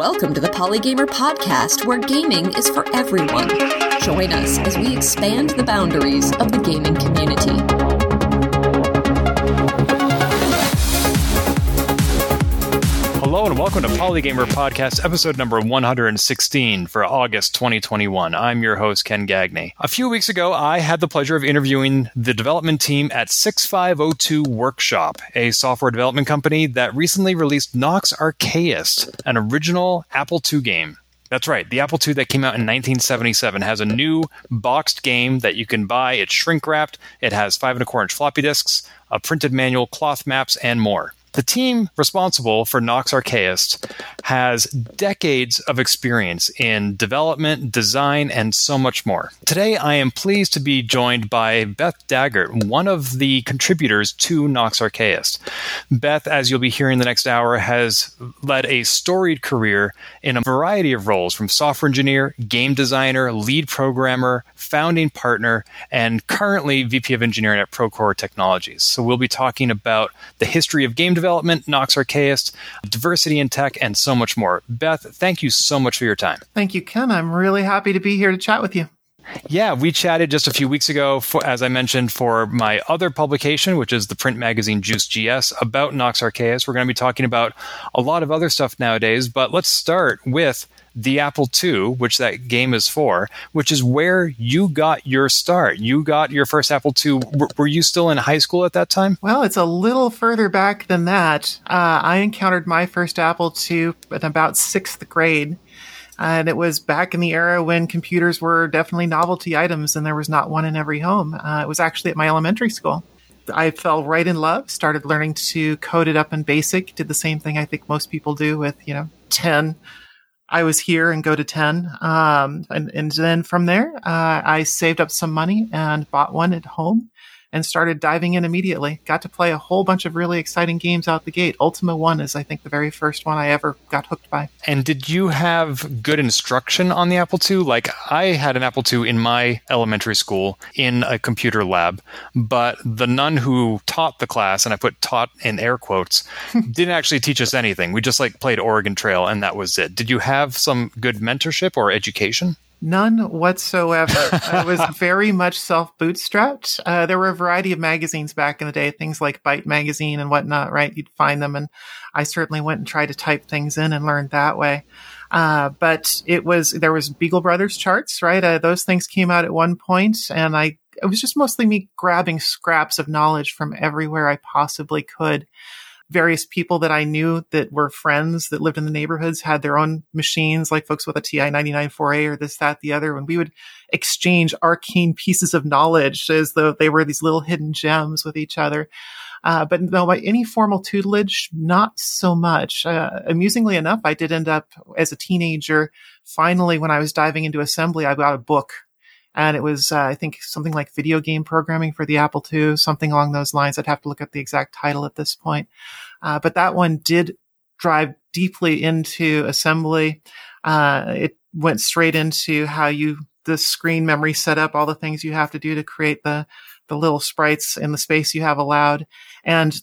Welcome to the Polygamer Podcast, where gaming is for everyone. Join us as we expand the boundaries of the gaming community. Hello and welcome to Polygamer Podcast, episode number 116 for August 2021. I'm your host, Ken Gagne. A few weeks ago, I had the pleasure of interviewing the development team at 6502 Workshop, a software development company that recently released Nox Archaist, an original Apple II game. That's right. The Apple II that came out in 1977 has a new boxed game that you can buy. It's shrink wrapped. It has five and a quarter inch floppy disks, a printed manual, cloth maps, and more. The team responsible for Nox Archaist has decades of experience in development, design, and so much more. Today, I am pleased to be joined by Beth Daggert, one of the contributors to Nox Archaist. Beth, as you'll be hearing the next hour, has led a storied career in a variety of roles from software engineer, game designer, lead programmer, founding partner, and currently VP of engineering at Procore Technologies. So we'll be talking about the history of game development, Nox Archaist, diversity in tech, and so much more. Beth, thank you so much for your time. Thank you, Ken. I'm really happy to be here to chat with you. Yeah, we chatted just a few weeks ago, for, as I mentioned, for my other publication, which is the print magazine Juiced.GS, about Nox Archaist. We're going to be talking about a lot of other stuff nowadays, but let's start with the Apple II, which that game is for, which is where you got your start. You got your first Apple II. were you still in high school at that time? Well, it's a little further back than that. Uh, I encountered my first Apple II in about sixth grade. And it was back in the era when computers were definitely novelty items and there was not one in every home. Uh, it was actually at my elementary school. I fell right in love, started learning to code it up in BASIC, did the same thing I think most people do with, you know, 10 I was here and go to 10. Um, and, and then from there, uh, I saved up some money and bought one at home and started diving in immediately. Got to play a whole bunch of really exciting games out the gate. Ultima 1 is, I think, the very first one I ever got hooked by. And did you have good instruction on the Apple II? Like, I had an Apple II in my elementary school in a computer lab, but the nun who taught the class, and I put taught in air quotes, didn't actually teach us anything. We just like played Oregon Trail, and that was it. Did you have some good mentorship or education? None whatsoever. I was very much self bootstrapped. Uh, there were a variety of magazines back in the day, things like Byte magazine and whatnot, right? You'd find them. And I certainly went and tried to type things in and learned that way. Uh, but it was, there was Beagle Brothers charts, right? Uh, those things came out at one point and I, it was just mostly me grabbing scraps of knowledge from everywhere I possibly could various people that I knew that were friends that lived in the neighborhoods had their own machines, like folks with a TI-99/4A or this, that, the other. And we would exchange arcane pieces of knowledge as though they were these little hidden gems with each other. Uh, but no, by any formal tutelage, not so much. Uh, amusingly enough, I did end up as a teenager. Finally, when I was diving into assembly, I got a book and it was, uh, I think, something like video game programming for the Apple II, something along those lines. I'd have to look up the exact title at this point. Uh, but that one did drive deeply into assembly. Uh, it went straight into how you, the screen memory setup, all the things you have to do to create the, the little sprites in the space you have allowed. And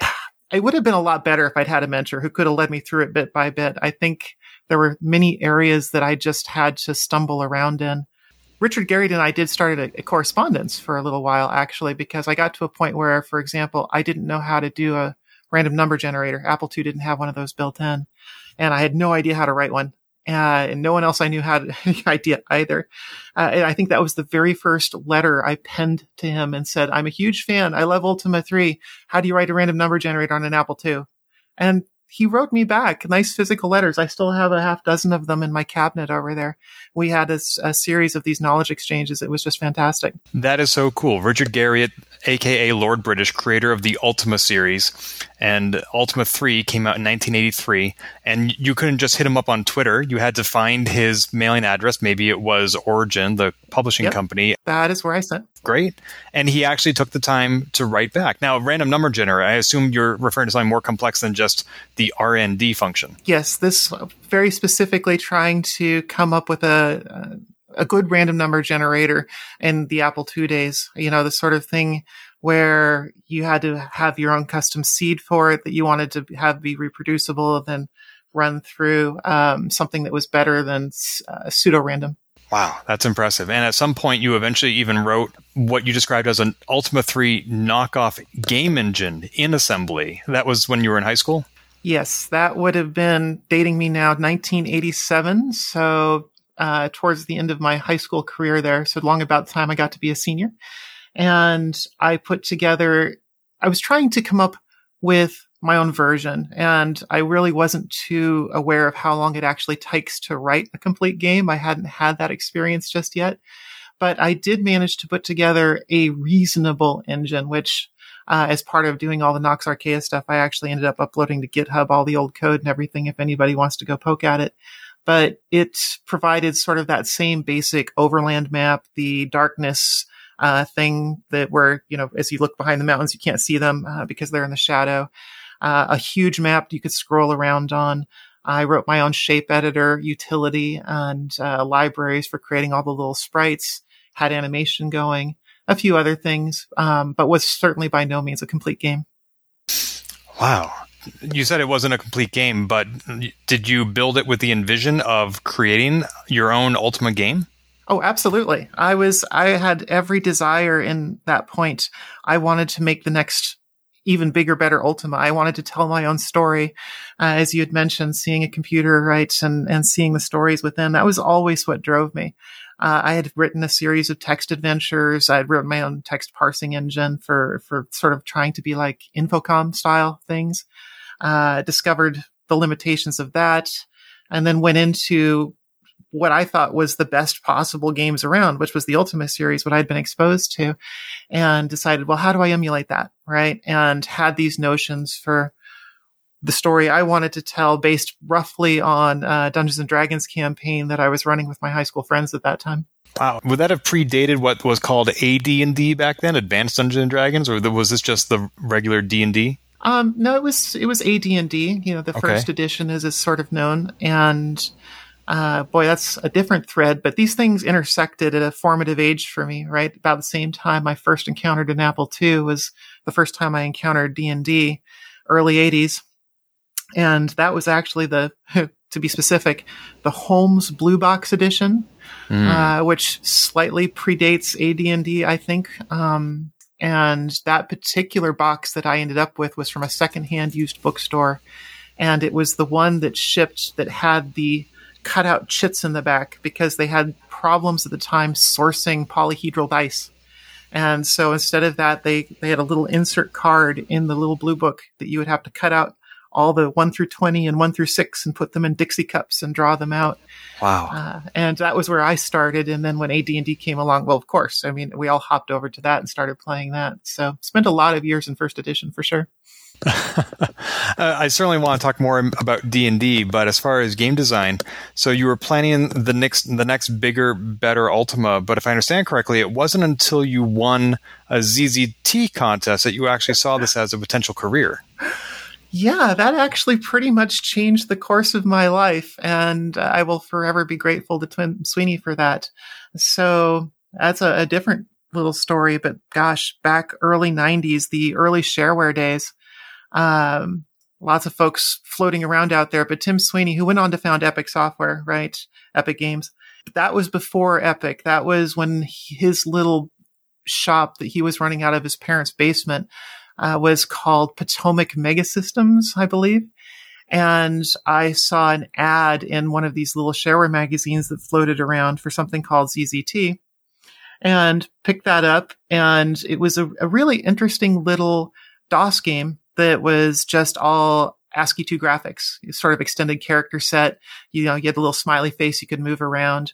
it would have been a lot better if I'd had a mentor who could have led me through it bit by bit. I think there were many areas that I just had to stumble around in. Richard Garriott and I did start a, a, correspondence for a little while actually, because I got to a point where, for example, I didn't know how to do a random number generator. Apple II didn't have one of those built in, and I had no idea how to write one. Uh, and no one else I knew had any idea either. Uh, and I think that was the very first letter I penned to him and said, I'm a huge fan. I love Ultima 3. How do you write a random number generator on an Apple II? And he wrote me back nice physical letters. I still have a half dozen of them in my cabinet over there. We had a, a, series of these knowledge exchanges. It was just fantastic. That is so cool. Richard Garriott, aka Lord British, creator of the Ultima series, and Ultima 3 came out in 1983. And you couldn't just hit him up on Twitter. You had to find his mailing address. Maybe it was Origin, the publishing yep, company. That is where I sent great. And he actually took the time to write back. Now, random number generator, I assume you're referring to something more complex than just the RND function. Yes, this very specifically trying to come up with a, a good random number generator in the Apple II days. You know, the sort of thing where you had to have your own custom seed for it that you wanted to have be reproducible, and then run through um, something that was better than uh, pseudo random. Wow, that's impressive. And at some point, you eventually even wrote what you described as an Ultima 3 knockoff game engine in assembly. That was when you were in high school? Yes, that would have been dating me now, 1987. So, uh, towards the end of my high school career there. So, long about the time I got to be a senior. And I put together, I was trying to come up with my own version. And I really wasn't too aware of how long it actually takes to write a complete game. I hadn't had that experience just yet, but I did manage to put together a reasonable engine, which uh, as part of doing all the Nox Archaist stuff, I actually ended up uploading to GitHub all the old code and everything if anybody wants to go poke at it. But it provided sort of that same basic overland map, the darkness uh, thing that where, you know, as you look behind the mountains, you can't see them uh, because they're in the shadow uh, a huge map you could scroll around on. I wrote my own shape editor utility and uh, libraries for creating all the little sprites, had animation going, a few other things, um, but was certainly by no means a complete game. Wow. You said it wasn't a complete game, but did you build it with the envision of creating your own Ultima game? Oh, absolutely. I was, I had every desire in that point. I wanted to make the next even bigger, better Ultima. I wanted to tell my own story. Uh, as you had mentioned, seeing a computer, right, and, and seeing the stories within, that was always what drove me. Uh, I had written a series of text adventures. I written my own text parsing engine for, for sort of trying to be like Infocom style things. Uh, discovered the limitations of that and then went into what I thought was the best possible games around, which was the Ultima series, what I'd been exposed to, and decided, well, how do I emulate that? Right. And had these notions for the story I wanted to tell based roughly on uh, Dungeons and Dragons campaign that I was running with my high school friends at that time. Wow, would that have predated what was called AD&D back then, Advanced Dungeons and Dragons, or was this just the regular D and D? Um, no, it was it was AD&D. You know, the okay. first edition is is sort of known, and uh, boy, that's a different thread, but these things intersected at a formative age for me, right? About the same time I first encountered an Apple II was the first time I encountered D&D, early 80s. And that was actually the, to be specific, the Holmes Blue Box edition, mm. uh, which slightly predates AD&D, I think. Um, and that particular box that I ended up with was from a secondhand used bookstore. And it was the one that shipped that had the cut out chits in the back because they had problems at the time sourcing polyhedral dice. And so instead of that, they, they had a little insert card in the little blue book that you would have to cut out all the one through 20 and one through six and put them in Dixie cups and draw them out. Wow. Uh, and that was where I started. And then when AD&D came along, well, of course, I mean, we all hopped over to that and started playing that. So spent a lot of years in first edition for sure. uh, I certainly want to talk more about D and D, but as far as game design, so you were planning the next the next bigger, better Ultima. But if I understand correctly, it wasn't until you won a ZZT contest that you actually saw this as a potential career. Yeah, that actually pretty much changed the course of my life, and I will forever be grateful to Tim Sweeney for that. So that's a, a different little story, but gosh, back early 90s, the early shareware days, um, lots of folks floating around out there, but Tim Sweeney, who went on to found Epic Software, right? Epic Games. That was before Epic. That was when his little shop that he was running out of his parents' basement uh, was called Potomac Megasystems, I believe. And I saw an ad in one of these little shareware magazines that floated around for something called ZZT and picked that up. And it was a, a really interesting little DOS game that was just all ASCII 2 graphics, sort of extended character set. You know, you had a little smiley face you could move around.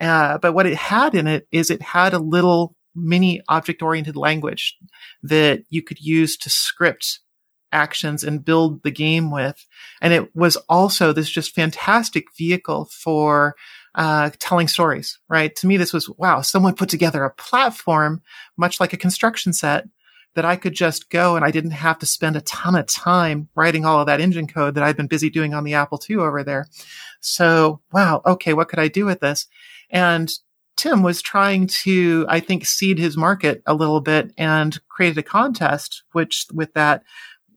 Uh, but what it had in it is it had a little mini object oriented language that you could use to script actions and build the game with. And it was also this just fantastic vehicle for uh, telling stories, right? To me, this was, wow, someone put together a platform, much like a construction set that I could just go and I didn't have to spend a ton of time writing all of that engine code that I've been busy doing on the Apple II over there. So, wow, okay, what could I do with this? And Tim was trying to, I think, seed his market a little bit and created a contest, which with that,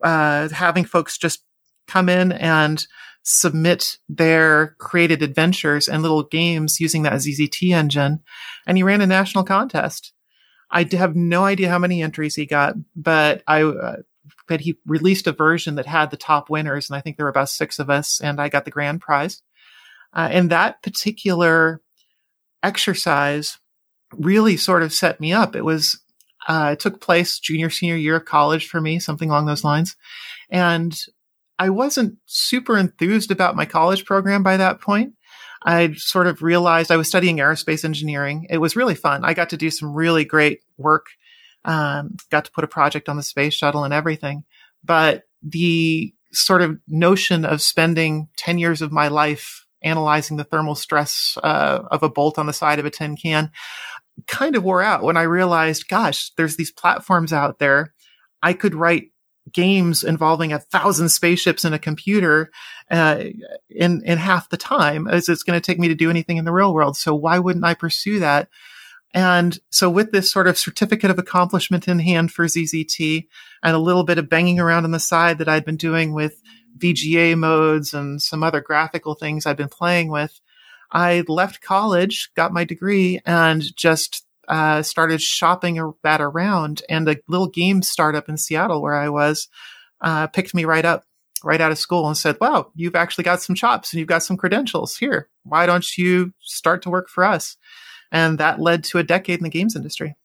uh, having folks just come in and submit their created adventures and little games using that ZZT engine. And he ran a national contest. I have no idea how many entries he got, but I, uh, but he released a version that had the top winners. And I think there were about six of us and I got the grand prize. Uh, and that particular exercise really sort of set me up. It was, uh, it took place junior, senior year of college for me, something along those lines. And I wasn't super enthused about my college program by that point. I sort of realized I was studying aerospace engineering. It was really fun. I got to do some really great work. Um, got to put a project on the space shuttle and everything. But the sort of notion of spending 10 years of my life analyzing the thermal stress uh, of a bolt on the side of a tin can kind of wore out when I realized, gosh, there's these platforms out there. I could write games involving a thousand spaceships and a computer uh, in in half the time as it's going to take me to do anything in the real world. So why wouldn't I pursue that? And so with this sort of certificate of accomplishment in hand for ZZT and a little bit of banging around on the side that I'd been doing with VGA modes and some other graphical things I'd been playing with, I left college, got my degree and just uh, started shopping that around, and a little game startup in Seattle where I was uh, picked me right up, right out of school, and said, "Wow, you've actually got some chops and you've got some credentials. Here, why don't you start to work for us?" And that led to a decade in the games industry.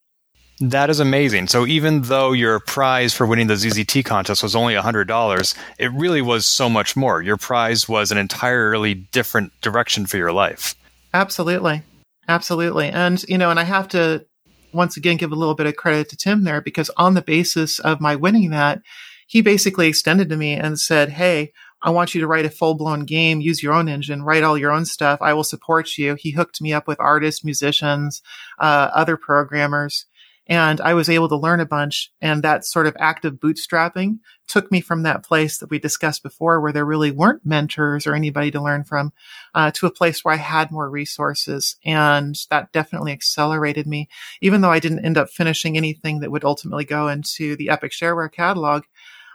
That is amazing. So even though your prize for winning the ZZT contest was only $100, it really was so much more. Your prize was an entirely different direction for your life. Absolutely. Absolutely. And, you know, and I have to once again give a little bit of credit to Tim there because on the basis of my winning that, he basically extended to me and said, Hey, I want you to write a full blown game, use your own engine, write all your own stuff. I will support you. He hooked me up with artists, musicians, uh, other programmers. And I was able to learn a bunch. And that sort of active bootstrapping took me from that place that we discussed before, where there really weren't mentors or anybody to learn from, uh, to a place where I had more resources. And that definitely accelerated me. Even though I didn't end up finishing anything that would ultimately go into the Epic Shareware catalog,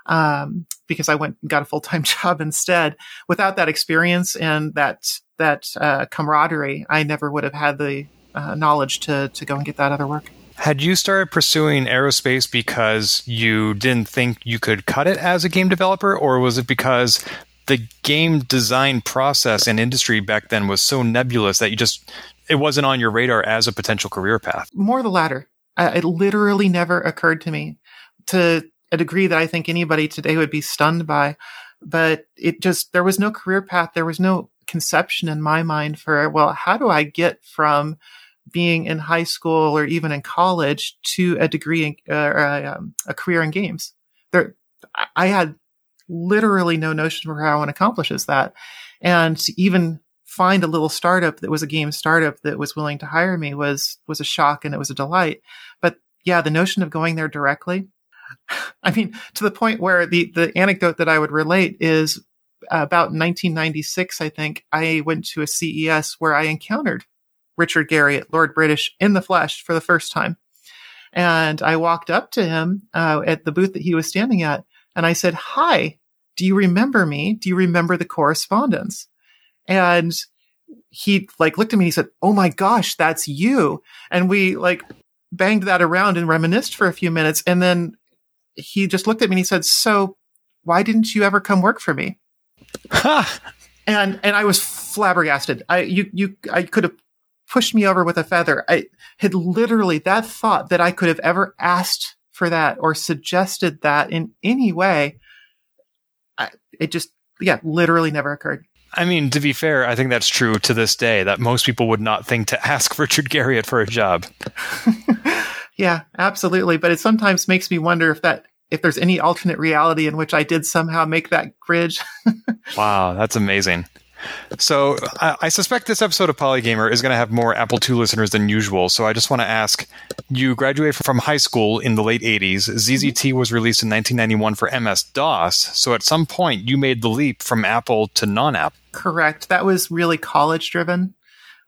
um, because I went and got a full time job instead. Without that experience and that that uh, camaraderie, I never would have had the uh, knowledge to to go and get that other work. Had you started pursuing aerospace because you didn't think you could cut it as a game developer, or was it because the game design process and industry back then was so nebulous that you just it wasn't on your radar as a potential career path? More the latter. Uh, it literally never occurred to me to a degree that I think anybody today would be stunned by. But it just there was no career path. There was no conception in my mind for well, how do I get from being in high school or even in college to a degree in, uh, or a, um, a career in games. There, I had literally no notion for how one accomplishes that. And to even find a little startup that was a game startup that was willing to hire me was, was a shock and it was a delight. But yeah, the notion of going there directly, I mean, to the point where the, the anecdote that I would relate is about 1996, I think I went to a CES where I encountered Richard Garriott, Lord British, in the flesh for the first time. And I walked up to him uh, at the booth that he was standing at, and I said, "Hi, do you remember me? Do you remember the correspondence?" And he like looked at me and he said, "Oh my gosh, that's you!" And we like banged that around and reminisced for a few minutes, and then he just looked at me and he said, "So, why didn't you ever come work for me?" and and I was flabbergasted. I you you I could have pushed me over with a feather. I had literally that thought that I could have ever asked for that or suggested that in any way. I, it just, yeah, literally never occurred. I mean, to be fair, I think that's true to this day that most people would not think to ask Richard Garriott for a job. yeah, absolutely. But it sometimes makes me wonder if that if there's any alternate reality in which I did somehow make that bridge. wow, that's amazing. So I, I, suspect this episode of Polygamer is going to have more Apple II listeners than usual. So I just want to ask: You graduated from high school in the late '80s. ZZT was released in 1991 for MS DOS. So at some point, you made the leap from Apple to non-Apple. Correct. That was really college driven.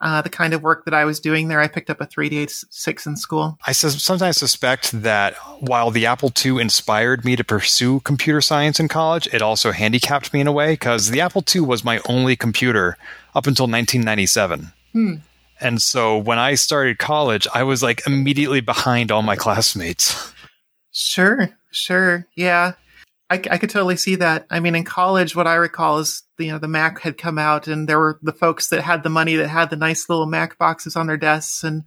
Uh, the kind of work that I was doing there. I picked up a 386 in school. I sometimes suspect that while the Apple II inspired me to pursue computer science in college, it also handicapped me in a way because the Apple II was my only computer up until 1997. Hmm. And so when I started college, I was like immediately behind all my classmates. Sure, sure. Yeah. I, I could totally see that. I mean, in college, what I recall is, you know, the Mac had come out and there were the folks that had the money that had the nice little Mac boxes on their desks. And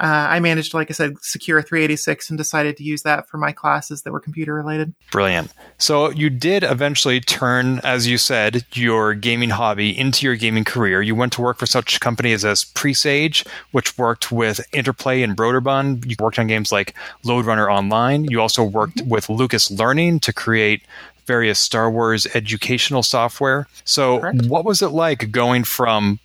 uh, I managed, like I said, secure a 386 and decided to use that for my classes that were computer related. Brilliant. So you did eventually turn, as you said, your gaming hobby into your gaming career. You went to work for such companies as Presage, which worked with Interplay and Broderbund. You worked on games like Lode Runner Online. You also worked mm-hmm. with Lucas Learning to create various Star Wars educational software. So, Correct. what was it like going from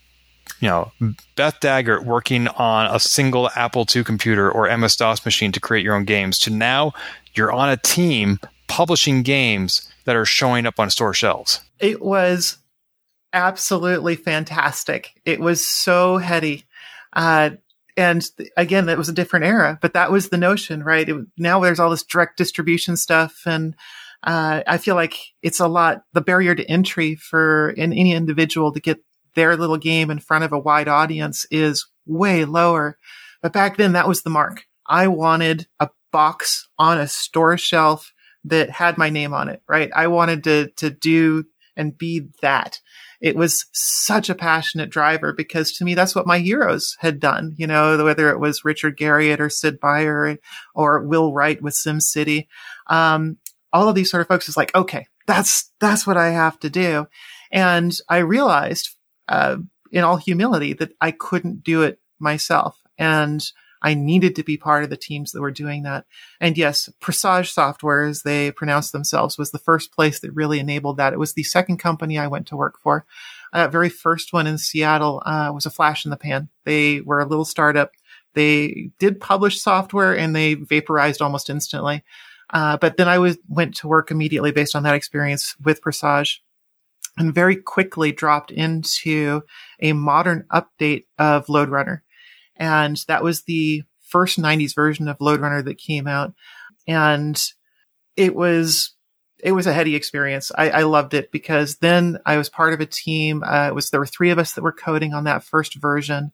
you know, Beth Daggert working on a single Apple II computer or MS DOS machine to create your own games to now you're on a team publishing games that are showing up on store shelves. It was absolutely fantastic. It was so heady. Uh, and again, it was a different era, but that was the notion, right? It, now there's all this direct distribution stuff. And uh, I feel like it's a lot, the barrier to entry for an, any individual to get their little game in front of a wide audience is way lower. But back then that was the mark. I wanted a box on a store shelf that had my name on it, right? I wanted to, to do and be that. It was such a passionate driver because to me, that's what my heroes had done. You know, whether it was Richard Garriott or Sid Meier or Will Wright with SimCity. Um, all of these sort of folks is like, okay, that's, that's what I have to do. And I realized uh, in all humility that I couldn't do it myself. And I needed to be part of the teams that were doing that. And yes, Presage Software, as they pronounced themselves, was the first place that really enabled that. It was the second company I went to work for. That very first one in Seattle uh, was a flash in the pan. They were a little startup. They did publish software and they vaporized almost instantly. Uh, but then I was, went to work immediately based on that experience with Presage and very quickly dropped into a modern update of Lode Runner. And that was the first 90s version of Lode Runner that came out. And it was, it was a heady experience. I, I loved it because then I was part of a team. Uh, it was, there were three of us that were coding on that first version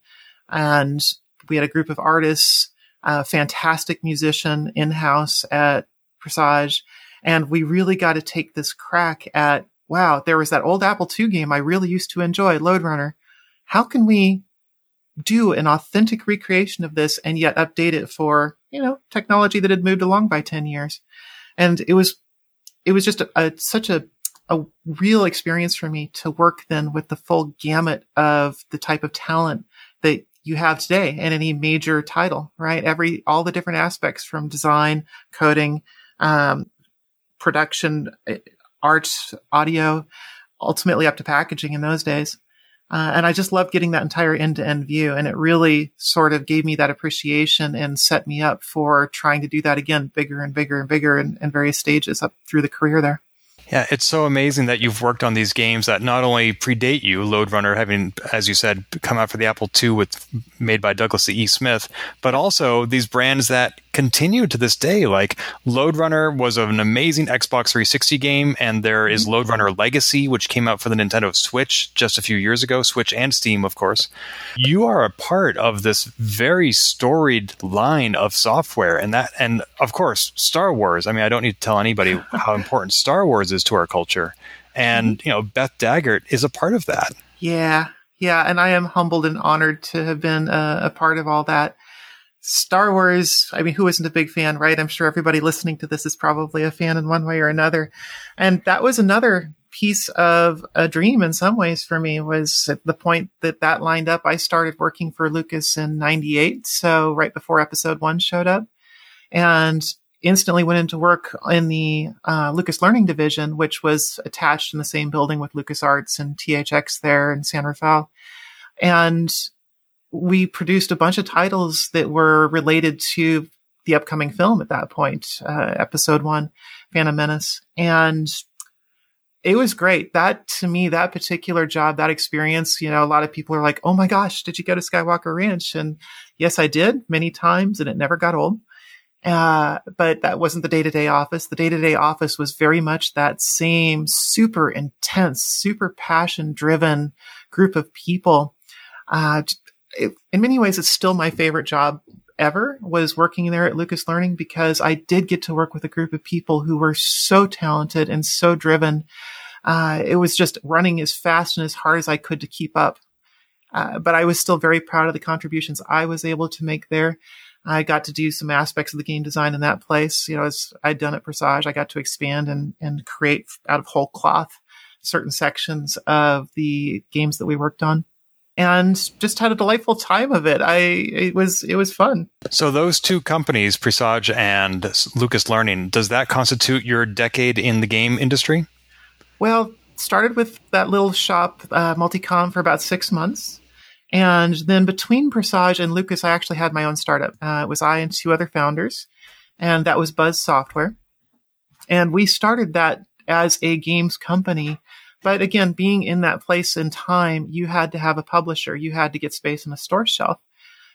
and we had a group of artists, a fantastic musician in house at Presage. And we really got to take this crack at wow, there was that old Apple II game I really used to enjoy, Lode Runner. How can we do an authentic recreation of this and yet update it for, you know, technology that had moved along by 10 years? And it was, it was just a, a, such a, a real experience for me to work then with the full gamut of the type of talent that you have today in any major title, right? Every, all the different aspects from design, coding, um, production, art, audio, ultimately up to packaging in those days. Uh, and I just loved getting that entire end to end view. And it really sort of gave me that appreciation and set me up for trying to do that again, bigger and bigger and bigger in, in various stages up through the career there. Yeah, it's so amazing that you've worked on these games that not only predate you, Lode Runner having, as you said, come out for the Apple II with made by Douglas E. Smith, but also these brands that continue to this day. Like Lode Runner was an amazing Xbox 360 game, and there is mm-hmm. Lode Runner Legacy, which came out for the Nintendo Switch just a few years ago, Switch and Steam, of course. You are a part of this very storied line of software, and that, and of course, Star Wars. I mean, I don't need to tell anybody how important Star Wars is to our culture, and mm-hmm. you know, Beth Daggert is a part of that. Yeah, yeah, and I am humbled and honored to have been a, a part of all that. Star Wars, I mean, who isn't a big fan, right? I'm sure everybody listening to this is probably a fan in one way or another. And that was another piece of a dream in some ways for me was at the point that that lined up. I started working for Lucas in 98. So right before episode one showed up and instantly went into work in the uh, Lucas Learning Division, which was attached in the same building with Lucas Arts and THX there in San Rafael. And we produced a bunch of titles that were related to the upcoming film at that point, uh, episode one, Phantom Menace. And it was great. That to me, that particular job, that experience, you know, a lot of people are like, "Oh my gosh, did you go to Skywalker Ranch?" And yes, I did many times, and it never got old. Uh, but that wasn't the day to day office. The day to day office was very much that same super intense, super passion driven group of people. Uh, it, in many ways, it's still my favorite job ever was working there at Lucas Learning because I did get to work with a group of people who were so talented and so driven. Uh, it was just running as fast and as hard as I could to keep up. Uh, but I was still very proud of the contributions I was able to make there. I got to do some aspects of the game design in that place. You know, as I'd done at Presage, I got to expand and, and create out of whole cloth certain sections of the games that we worked on and just had a delightful time of it. I it was it was fun. So those two companies, Presage and Lucas Learning, does that constitute your decade in the game industry? Well, started with that little shop, uh, Multicom, for about six months. And then between Presage and Lucas, I actually had my own startup. Uh, it was I and two other founders, and that was Buzz Software. And we started that as a games company. But again, being in that place and time, you had to have a publisher. You had to get space on a store shelf.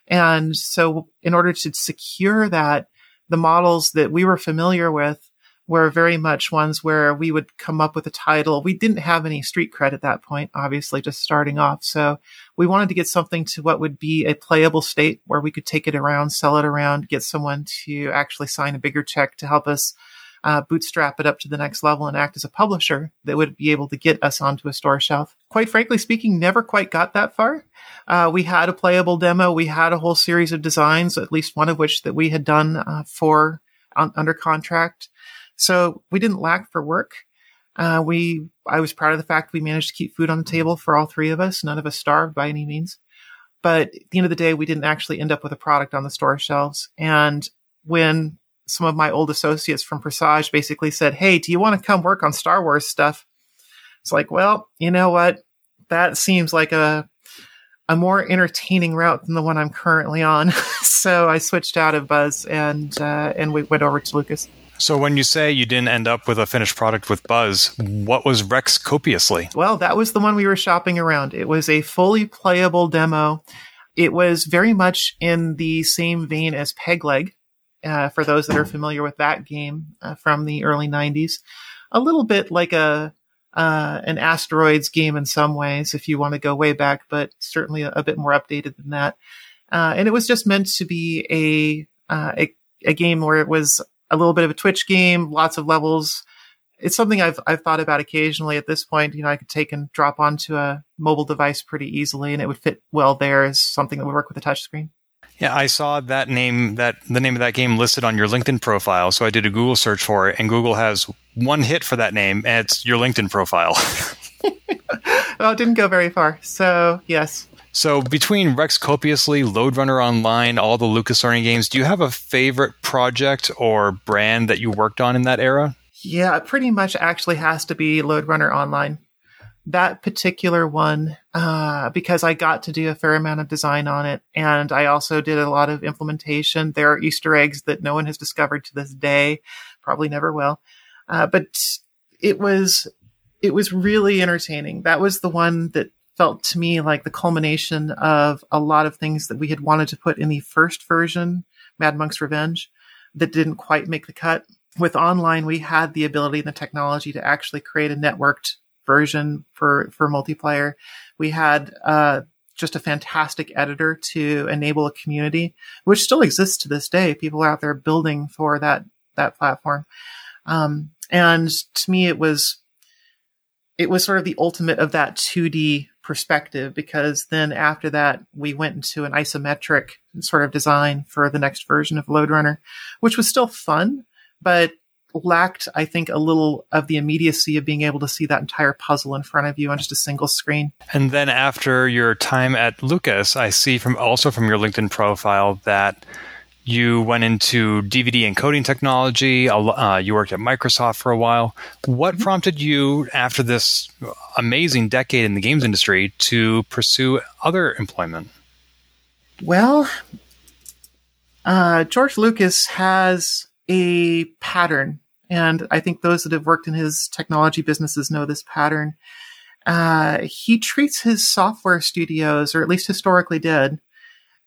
And so in order to secure that, the models that we were familiar with were very much ones where we would come up with a title. We didn't have any street cred at that point, obviously, just starting off. So we wanted to get something to what would be a playable state where we could take it around, sell it around, get someone to actually sign a bigger check to help us uh, bootstrap it up to the next level and act as a publisher that would be able to get us onto a store shelf. Quite frankly speaking, never quite got that far. Uh, we had a playable demo. We had a whole series of designs, at least one of which that we had done uh, for under contract. So we didn't lack for work. Uh, we, I was proud of the fact we managed to keep food on the table for all three of us. None of us starved by any means. But at the end of the day, we didn't actually end up with a product on the store shelves. And when some of my old associates from Presage basically said, Hey, do you want to come work on Star Wars stuff? It's like, well, you know what? That seems like a, a more entertaining route than the one I'm currently on. so I switched out of Buzz and, uh, and we went over to Lucas. So when you say you didn't end up with a finished product with Buzz, what was Rex Copiously? Well, that was the one we were shopping around. It was a fully playable demo. It was very much in the same vein as Pegleg, uh, for those that are familiar with that game uh, from the early 90s. A little bit like a uh, an asteroids game in some ways, if you want to go way back, but certainly a, a bit more updated than that. Uh, and it was just meant to be a, uh, a, a game where it was a little bit of a Twitch game, lots of levels. It's something I've I've thought about occasionally. At this point, you know, I could take and drop onto a mobile device pretty easily, and it would fit well there as something that would work with a touchscreen. Yeah, I saw that name that the name of that game listed on your LinkedIn profile, so I did a Google search for it, and Google has one hit for that name, and it's your LinkedIn profile. well, it didn't go very far, so yes. So between Rex Copiously, Lode Runner Online, all the Lucas Learning games, do you have a favorite project or brand that you worked on in that era? Yeah, it pretty much actually has to be Lode Runner Online that particular one uh, because I got to do a fair amount of design on it, and I also did a lot of implementation. There are Easter eggs that no one has discovered to this day, probably never will. Uh, but it was it was really entertaining. That was the one that felt to me like the culmination of a lot of things that we had wanted to put in the first version, Mad Monk's Revenge, that didn't quite make the cut. With online, we had the ability and the technology to actually create a networked version for for multiplayer. We had uh, just a fantastic editor to enable a community, which still exists to this day. People are out there building for that that platform. Um, and to me, it was it was sort of the ultimate of that 2D perspective because then after that we went into an isometric sort of design for the next version of Lode Runner, which was still fun, but lacked, I think, a little of the immediacy of being able to see that entire puzzle in front of you on just a single screen. And then after your time at Lucas, I see from also from your LinkedIn profile that you went into DVD encoding technology. Uh, you worked at Microsoft for a while. What mm-hmm. prompted you, after this amazing decade in the games industry, to pursue other employment? Well, uh, George Lucas has a pattern And I think those that have worked in his technology businesses know this pattern. Uh, he treats his software studios, or at least historically did,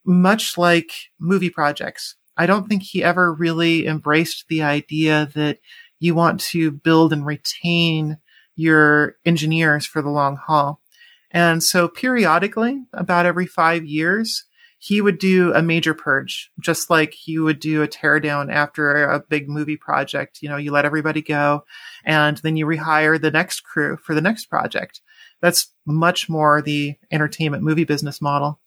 much like movie projects. I don't think he ever really embraced the idea that you want to build and retain your engineers for the long haul. And so periodically, about every five years, he would do a major purge, just like you would do a teardown after a big movie project. You know, you let everybody go and then you rehire the next crew for the next project. That's much more the entertainment movie business model.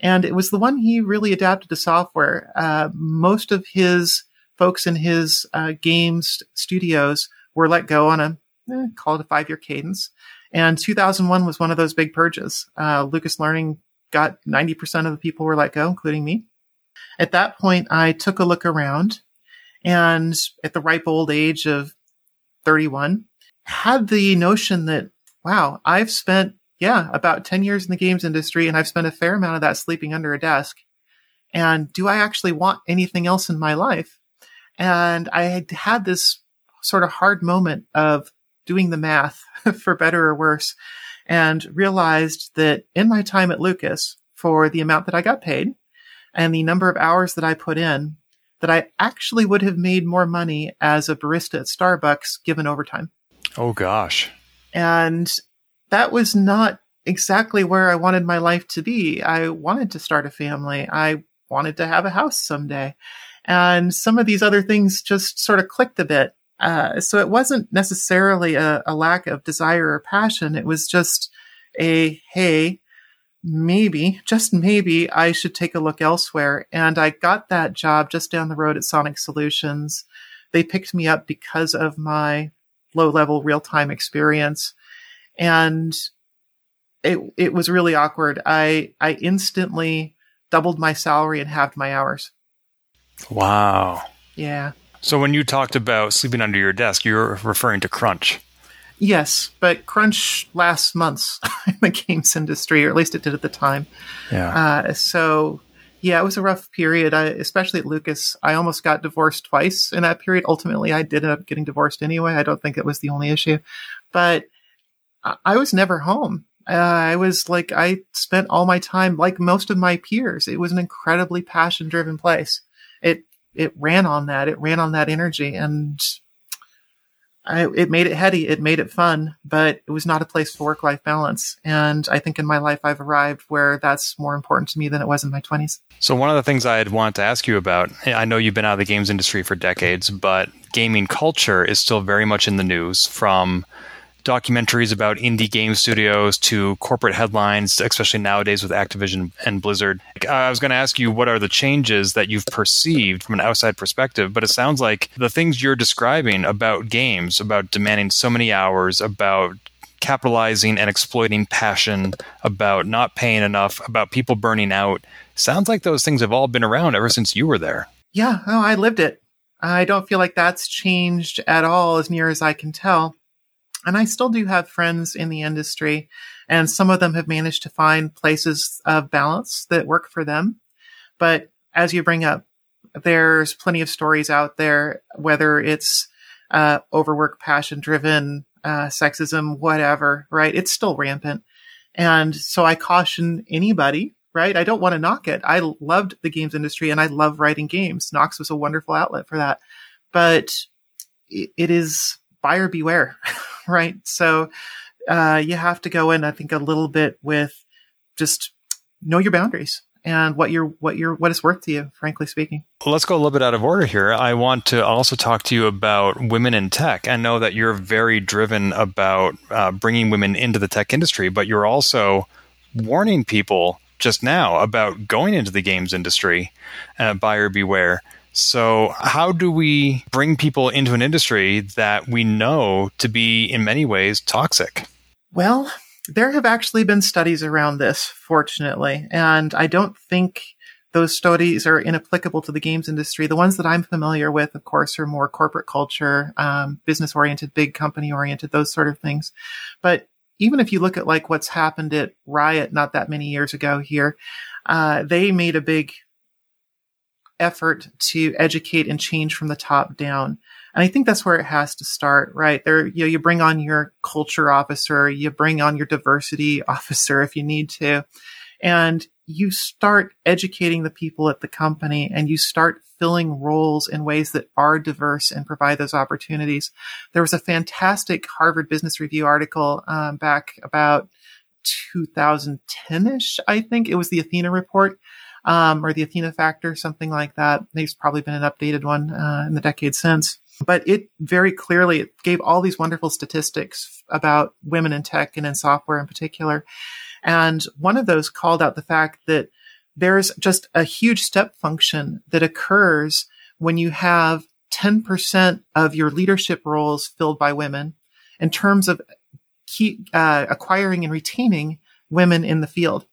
And it was the one he really adapted to software. Uh, most of his folks in his uh, games studios were let go on a, eh, call it a five year cadence. And 2001 was one of those big purges. Uh, Lucas Learning got 90% of the people were let go, including me. At that point, I took a look around and at the ripe old age of 31, had the notion that, wow, I've spent, yeah, about 10 years in the games industry and I've spent a fair amount of that sleeping under a desk. And do I actually want anything else in my life? And I had had this sort of hard moment of doing the math for better or worse and realized that in my time at Lucas, for the amount that I got paid and the number of hours that I put in, that I actually would have made more money as a barista at Starbucks given overtime. Oh, gosh. And that was not exactly where I wanted my life to be. I wanted to start a family. I wanted to have a house someday. And some of these other things just sort of clicked a bit. Uh, so it wasn't necessarily a, a, lack of desire or passion. It was just a, hey, maybe, just maybe I should take a look elsewhere. And I got that job just down the road at Sonic Solutions. They picked me up because of my low level real time experience. And it, it was really awkward. I, I instantly doubled my salary and halved my hours. Wow. Yeah. So when you talked about sleeping under your desk, you're referring to crunch. Yes, but crunch lasts months in the games industry, or at least it did at the time. Yeah. Uh, so yeah, it was a rough period, I, especially at Lucas. I almost got divorced twice in that period. Ultimately, I did end up getting divorced anyway. I don't think it was the only issue, but I was never home. Uh, I was like, I spent all my time, like most of my peers. It was an incredibly passion driven place. It it ran on that. It ran on that energy, and I, it made it heady. It made it fun, but it was not a place for work life balance. And I think in my life, I've arrived where that's more important to me than it was in my 20s. So, one of the things I'd want to ask you about I know you've been out of the games industry for decades, but gaming culture is still very much in the news from documentaries about indie game studios to corporate headlines, especially nowadays with Activision and Blizzard. Uh, I was going to ask you what are the changes that you've perceived from an outside perspective, but it sounds like the things you're describing about games, about demanding so many hours, about capitalizing and exploiting passion, about not paying enough, about people burning out, sounds like those things have all been around ever since you were there. Yeah, oh, I lived it. I don't feel like that's changed at all, as near as I can tell. And I still do have friends in the industry, and some of them have managed to find places of balance that work for them. But as you bring up, there's plenty of stories out there, whether it's uh, overwork, passion driven, uh, sexism, whatever, right? It's still rampant. And so I caution anybody, right? I don't want to knock it. I loved the games industry and I love writing games. Nox was a wonderful outlet for that. But it is buyer beware, right? So uh, you have to go in, I think, a little bit with just know your boundaries and what you're what you're what it's worth to you frankly speaking. Well, let's go a little bit out of order here. I want to also talk to you about women in tech. I know that you're very driven about uh, bringing women into the tech industry but you're also warning people just now about going into the games industry uh, buyer beware so, how do we bring people into an industry that we know to be, in many ways, toxic? Well, there have actually been studies around this, fortunately, and I don't think those studies are inapplicable to the games industry. The ones that I'm familiar with, of course, are more corporate culture, um, business oriented, big company oriented, those sort of things. But even if you look at like what's happened at Riot not that many years ago here, uh, they made a big effort to educate and change from the top down. And I think that's where it has to start, right? There, you know, you bring on your culture officer, you bring on your diversity officer if you need to, and you start educating the people at the company and you start filling roles in ways that are diverse and provide those opportunities. There was a fantastic Harvard Business Review article um, back about 2010ish, I think it was the Athena report. Um, or the Athena factor, something like that. There's probably been an updated one uh, in the decade since but it very clearly gave all these wonderful statistics about women in tech and in software in particular. And one of those called out the fact that there's just a huge step function that occurs when you have 10% of your leadership roles filled by women in terms of key, uh, acquiring and retaining women in the field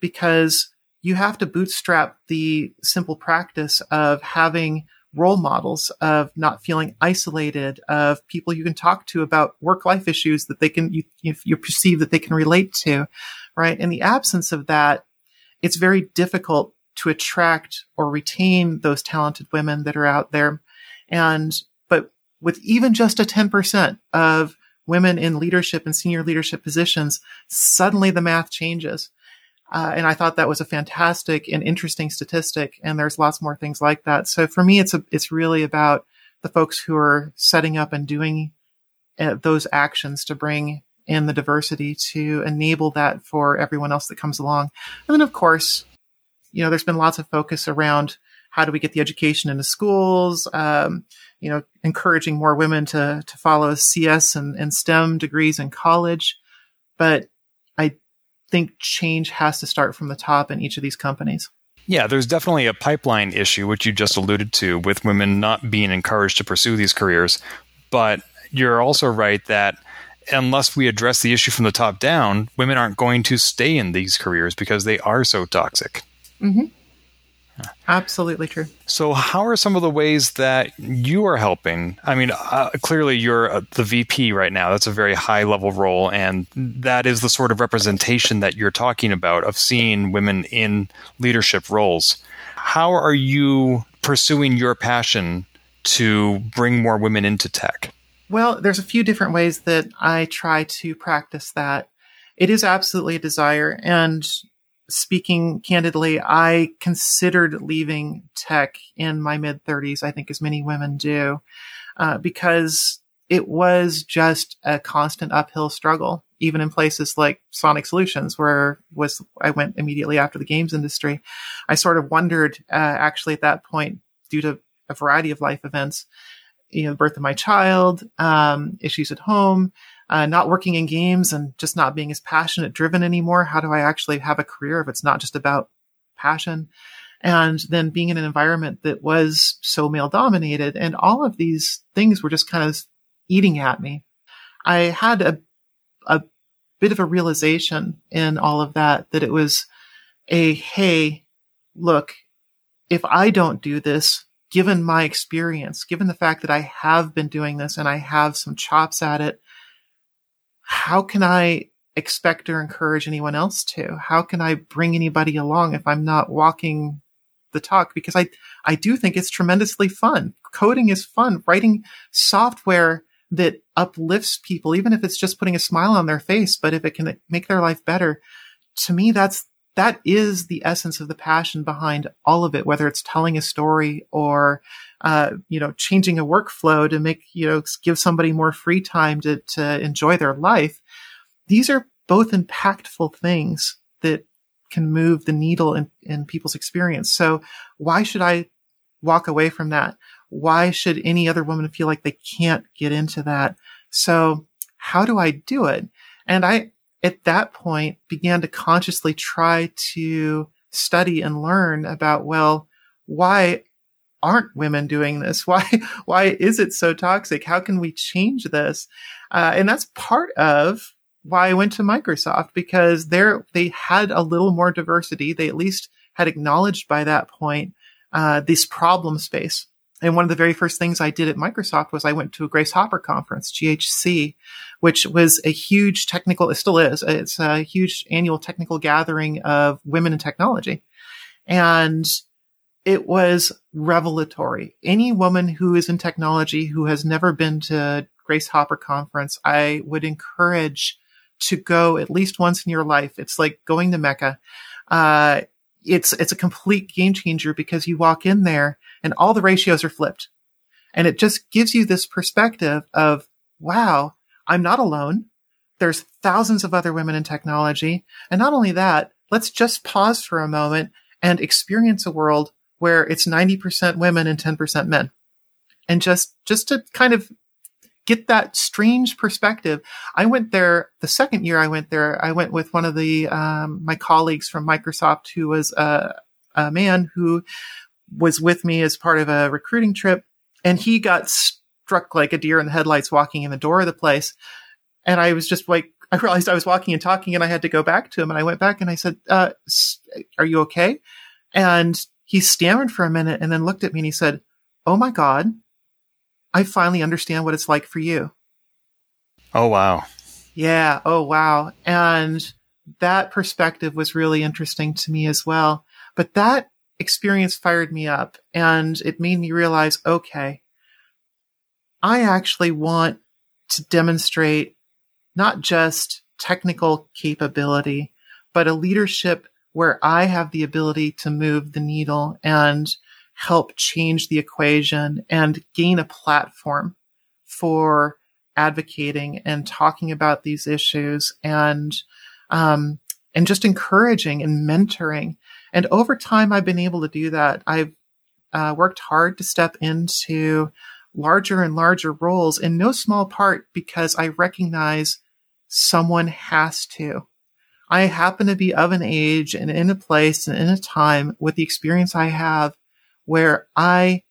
because you have to bootstrap the simple practice of having role models of not feeling isolated, of people you can talk to about work life issues that they can, you, if you perceive that they can relate to, right? In the absence of that, it's very difficult to attract or retain those talented women that are out there. And, but with even just a 10% of women in leadership and senior leadership positions, suddenly the math changes. Uh, and I thought that was a fantastic and interesting statistic. And there's lots more things like that. So for me, it's a, it's really about the folks who are setting up and doing uh, those actions to bring in the diversity to enable that for everyone else that comes along. And then, of course, you know, there's been lots of focus around how do we get the education into schools, um, you know, encouraging more women to, to follow CS and, and STEM degrees in college. But think change has to start from the top in each of these companies. Yeah, there's definitely a pipeline issue, which you just alluded to, with women not being encouraged to pursue these careers. But you're also right that unless we address the issue from the top down, women aren't going to stay in these careers because they are so toxic. Mm-hmm. Absolutely true. So, how are some of the ways that you are helping? I mean, uh, clearly you're uh, the VP right now. That's a very high level role, and that is the sort of representation that you're talking about of seeing women in leadership roles. How are you pursuing your passion to bring more women into tech? Well, there's a few different ways that I try to practice that. It is absolutely a desire, and speaking candidly, I considered leaving tech in my mid 30s. I think as many women do, uh, because it was just a constant uphill struggle, even in places like Sonic Solutions, where was I went immediately after the games industry. I sort of wondered, uh, actually, at that point, due to a variety of life events, you know, the birth of my child, um, issues at home, uh, not working in games and just not being as passionate driven anymore. How do I actually have a career if it's not just about passion? And then being in an environment that was so male dominated and all of these things were just kind of eating at me. I had a, a bit of a realization in all of that, that it was a, Hey, look, if I don't do this, given my experience, given the fact that I have been doing this and I have some chops at it, how can I expect or encourage anyone else to? How can I bring anybody along if I'm not walking the talk? Because I, I do think it's tremendously fun. Coding is fun. Writing software that uplifts people, even if it's just putting a smile on their face, but if it can make their life better, to me, that's, that is the essence of the passion behind all of it, whether it's telling a story or uh, you know, changing a workflow to make, you know, give somebody more free time to, to enjoy their life. These are both impactful things that can move the needle in, in people's experience. So why should I walk away from that? Why should any other woman feel like they can't get into that? So how do I do it? And I, at that point, began to consciously try to study and learn about, well, why aren't women doing this? Why, why is it so toxic? How can we change this? Uh, and that's part of why I went to Microsoft because there, they had a little more diversity. They at least had acknowledged by that point, uh, this problem space. And one of the very first things I did at Microsoft was I went to a Grace Hopper conference, GHC, which was a huge technical, it still is, it's a huge annual technical gathering of women in technology. And it was revelatory. Any woman who is in technology who has never been to Grace Hopper conference, I would encourage to go at least once in your life. It's like going to Mecca. Uh, it's, it's a complete game changer because you walk in there and all the ratios are flipped. And it just gives you this perspective of, wow, I'm not alone. There's thousands of other women in technology. And not only that, let's just pause for a moment and experience a world where it's 90% women and 10% men. And just, just to kind of get that strange perspective. I went there the second year I went there. I went with one of the, um, my colleagues from Microsoft who was a, a man who was with me as part of a recruiting trip and he got struck like a deer in the headlights walking in the door of the place. And I was just like, I realized I was walking and talking and I had to go back to him. And I went back and I said, uh, are you okay? And he stammered for a minute and then looked at me and he said, Oh my God, I finally understand what it's like for you. Oh, wow. Yeah. Oh, wow. And that perspective was really interesting to me as well. But that experience fired me up and it made me realize, okay, I actually want to demonstrate not just technical capability, but a leadership where I have the ability to move the needle and help change the equation and gain a platform for advocating and talking about these issues and um, and just encouraging and mentoring. And over time, I've been able to do that. I've uh, worked hard to step into larger and larger roles in no small part because I recognize someone has to. I happen to be of an age and in a place and in a time with the experience I have where I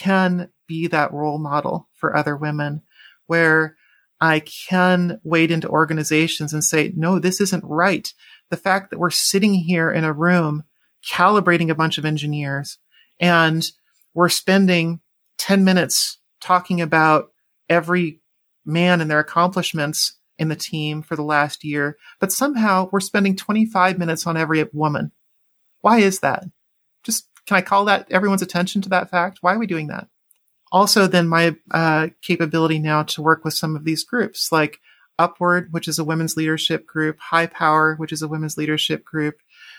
can be that role model for other women, where I can wade into organizations and say, no, this isn't right. The fact that we're sitting here in a room calibrating a bunch of engineers and we're spending 10 minutes talking about every man and their accomplishments in the team for the last year, but somehow we're spending 25 minutes on every woman. Why is that? Can I call that everyone's attention to that fact? Why are we doing that? Also, then my uh, capability now to work with some of these groups like Upward, which is a women's leadership group, High Power, which is a women's leadership group,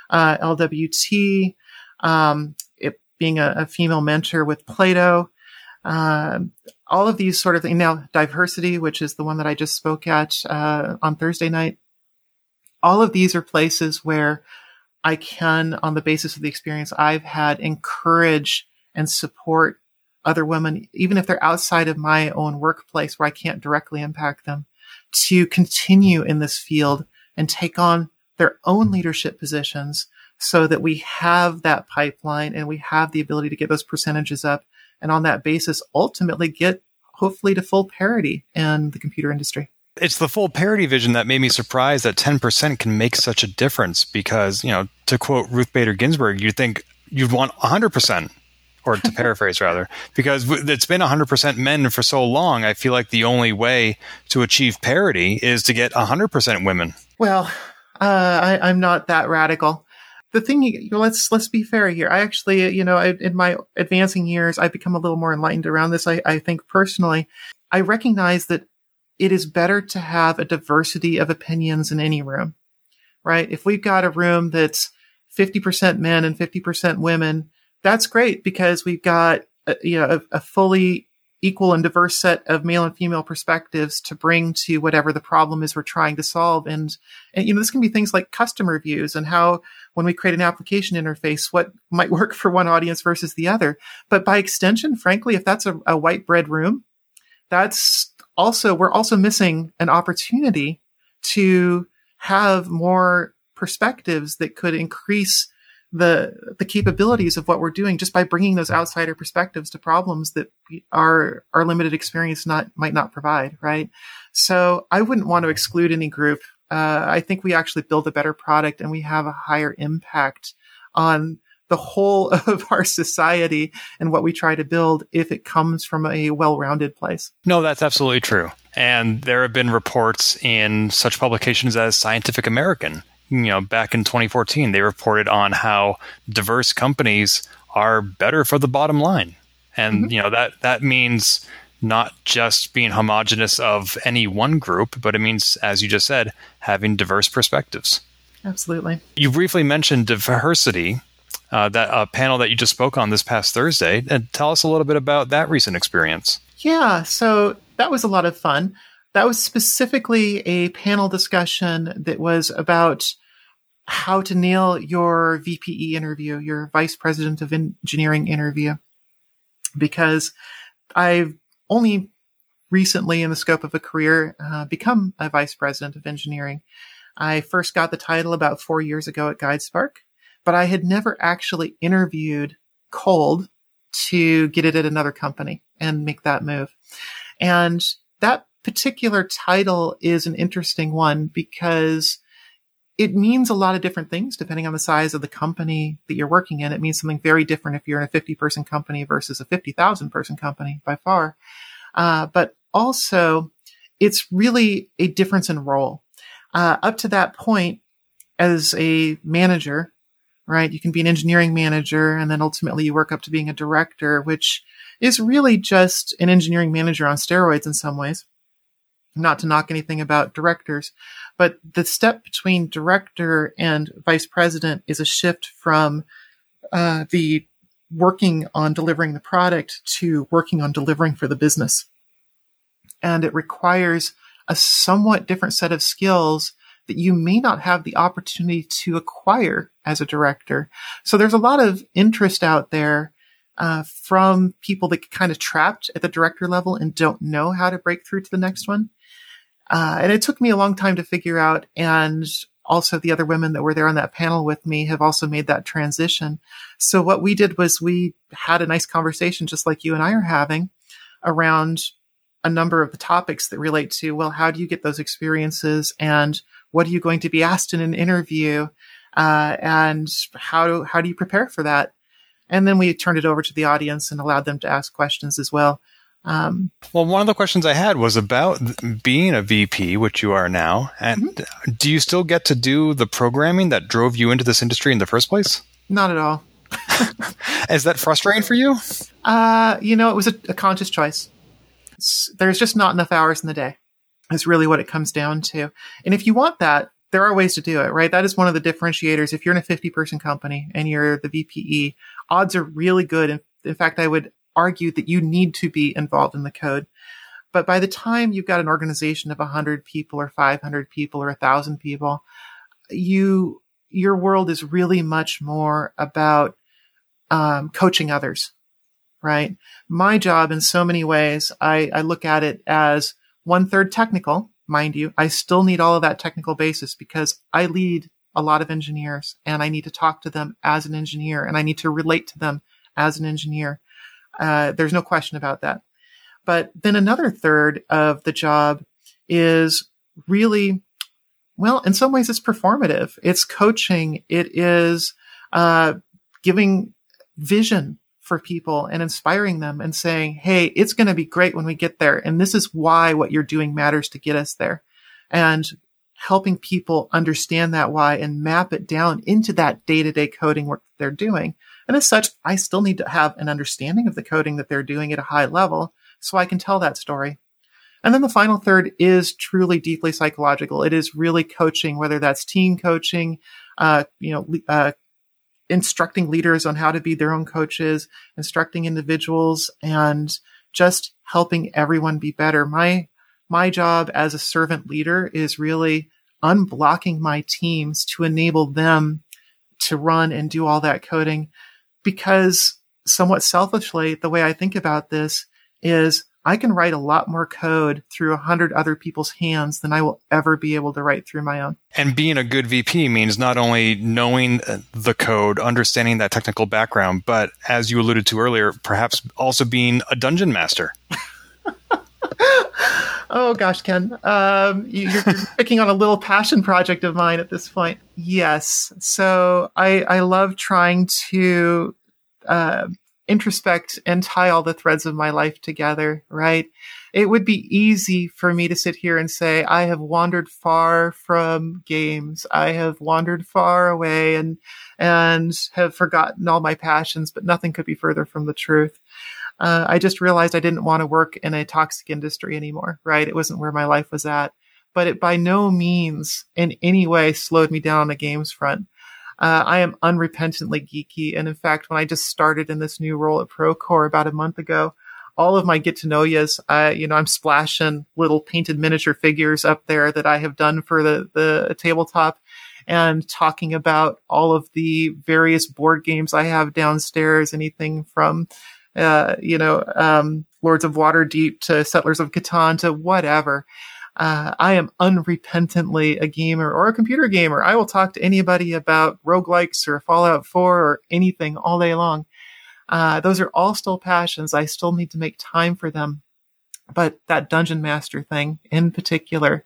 uh, LWT, um, it being a, a, female mentor with Plato, uh, all of these sort of things. Now, diversity, which is the one that I just spoke at uh, on Thursday night. All of these are places where I can, on the basis of the experience I've had, encourage and support other women, even if they're outside of my own workplace where I can't directly impact them, to continue in this field and take on their own leadership positions so that we have that pipeline and we have the ability to get those percentages up. And on that basis, ultimately get hopefully to full parity in the computer industry. It's the full parity vision that made me surprised that 10% can make such a difference because, you know, to quote Ruth Bader Ginsburg, you'd think you'd want 100%, or to paraphrase rather, because it's been 100% men for so long. I feel like the only way to achieve parity is to get 100% women. Well, uh, I, am not that radical. The thing, let's let's be fair here. I actually, you know, in my advancing years, I've become a little more enlightened around this. I, I think personally, I recognize that it is better to have a diversity of opinions in any room, right? If we've got a room that's 50% men and 50% women, that's great because we've got, a, you know, a, a fully equal and diverse set of male and female perspectives to bring to whatever the problem is we're trying to solve. And, and, you know, this can be things like customer views and how when we create an application interface, what might work for one audience versus the other. But by extension, frankly, if that's a, a white bread room, that's also, we're also missing an opportunity to have more perspectives that could increase the the capabilities of what we're doing just by bringing those outsider perspectives to problems that our our limited experience not might not provide right? So i wouldn't want to exclude any group. Uh, i think we actually build a better product and we have a higher impact on the whole of our society and what we try to build if it comes from a well-rounded place. No, that's absolutely true. And there have been reports in such publications as Scientific American. You know, back in 2014, they reported on how diverse companies are better for the bottom line. And Mhm. you know that that means not just being homogenous of any one group, but it means, as you just said, having diverse perspectives. Absolutely. You briefly mentioned diversity, uh, that uh, panel that you just spoke on this past Thursday. And tell us a little bit about that recent experience. Yeah, so that was a lot of fun. That was specifically a panel discussion that was about how to nail your VPE interview, your Vice President of Engineering interview. Because I've only recently, in the scope of a career, uh, become a Vice President of Engineering. I first got the title about four years ago at GuideSpark, but I had never actually interviewed cold to get it at another company and make that move. And that particular title is an interesting one because it means a lot of different things depending on the size of the company that you're working in. It means something very different if you're in a 50 person company versus a 50,000 person company by far. Uh, but also it's really a difference in role. Uh, up to that point, as a manager, right? You can be an engineering manager and then ultimately you work up to being a director, which is really just an engineering manager on steroids in some ways. Not to knock anything about directors, but the step between director and vice president is a shift from uh, the working on delivering the product to working on delivering for the business. And it requires a somewhat different set of skills that you may not have the opportunity to acquire as a director. So there's a lot of interest out there uh, from people that get kind of trapped at the director level and don't know how to break through to the next one. Uh, and it took me a long time to figure out. And also the other women that were there on that panel with me have also made that transition. So what we did was we had a nice conversation, just like you and I are having around a number of the topics that relate to, well, how do you get those experiences and what are you going to be asked in an interview? Uh, and how do, how do you prepare for that? And then we turned it over to the audience and allowed them to ask questions as well. Um, Well, one of the questions I had was about being a VP, which you are now. And do you still get to do the programming that drove you into this industry in the first place? not at all. Is that frustrating for you? Uh, you know, it was a, a conscious choice. It's, there's just not enough hours in the day. Is really what it comes down to. And if you want that, there are ways to do it, right? That is one of the differentiators. If you're in a 50 person company and you're the VPE, odds are really good. In, in fact, I would argue that you need to be involved in the code. But by the time you've got an organization of 100 people or 500 people or 1,000 people, you, your world is really much more about um, coaching others, right? My job in so many ways, I, I look at it as one third technical, mind you. I still need all of that technical basis because I lead a lot of engineers and I need to talk to them as an engineer and I need to relate to them as an engineer. Uh, there's no question about that. But then another third of the job is really, well, in some ways it's performative. It's coaching. It is, uh, giving vision for people and inspiring them and saying, Hey, it's going to be great when we get there. And this is why what you're doing matters to get us there. And helping people understand that why and map it down into that day to day coding work that they're doing. And as such, I still need to have an understanding of the coding that they're doing at a high level so I can tell that story. And then the final third is truly deeply psychological. It is really coaching, whether that's team coaching, uh, you know, uh, instructing leaders on how to be their own coaches, instructing individuals and just helping everyone be better. My, my job as a servant leader is really unblocking my teams to enable them to run and do all that coding because somewhat selfishly, the way I think about this is I can write a lot more code through a hundred other people's hands than I will ever be able to write through my own. And being a good VP means not only knowing the code, understanding that technical background, but as you alluded to earlier, perhaps also being a dungeon master. oh gosh, Ken, um, you're, you're picking on a little passion project of mine at this point. Yes, so I I love trying to uh, introspect and tie all the threads of my life together, right? it would be easy for me to sit here and say, I have wandered far from games. I have wandered far away and, and have forgotten all my passions, but nothing could be further from the truth. Uh, I just realized I didn't want to work in a toxic industry anymore, right? It wasn't where my life was at, but it by no means in any way slowed me down on the games front. Uh, I am unrepentantly geeky. And in fact, when I just started in this new role at Procore about a month ago, all of my get to know yous, I, you know, I'm splashing little painted miniature figures up there that I have done for the, the tabletop and talking about all of the various board games I have downstairs, anything from, uh, you know, um, Lords of Waterdeep to Settlers of Catan to whatever. Uh, I am unrepentantly a gamer or a computer gamer. I will talk to anybody about roguelikes or Fallout 4 or anything all day long. Uh, those are all still passions. I still need to make time for them. But that dungeon master thing in particular,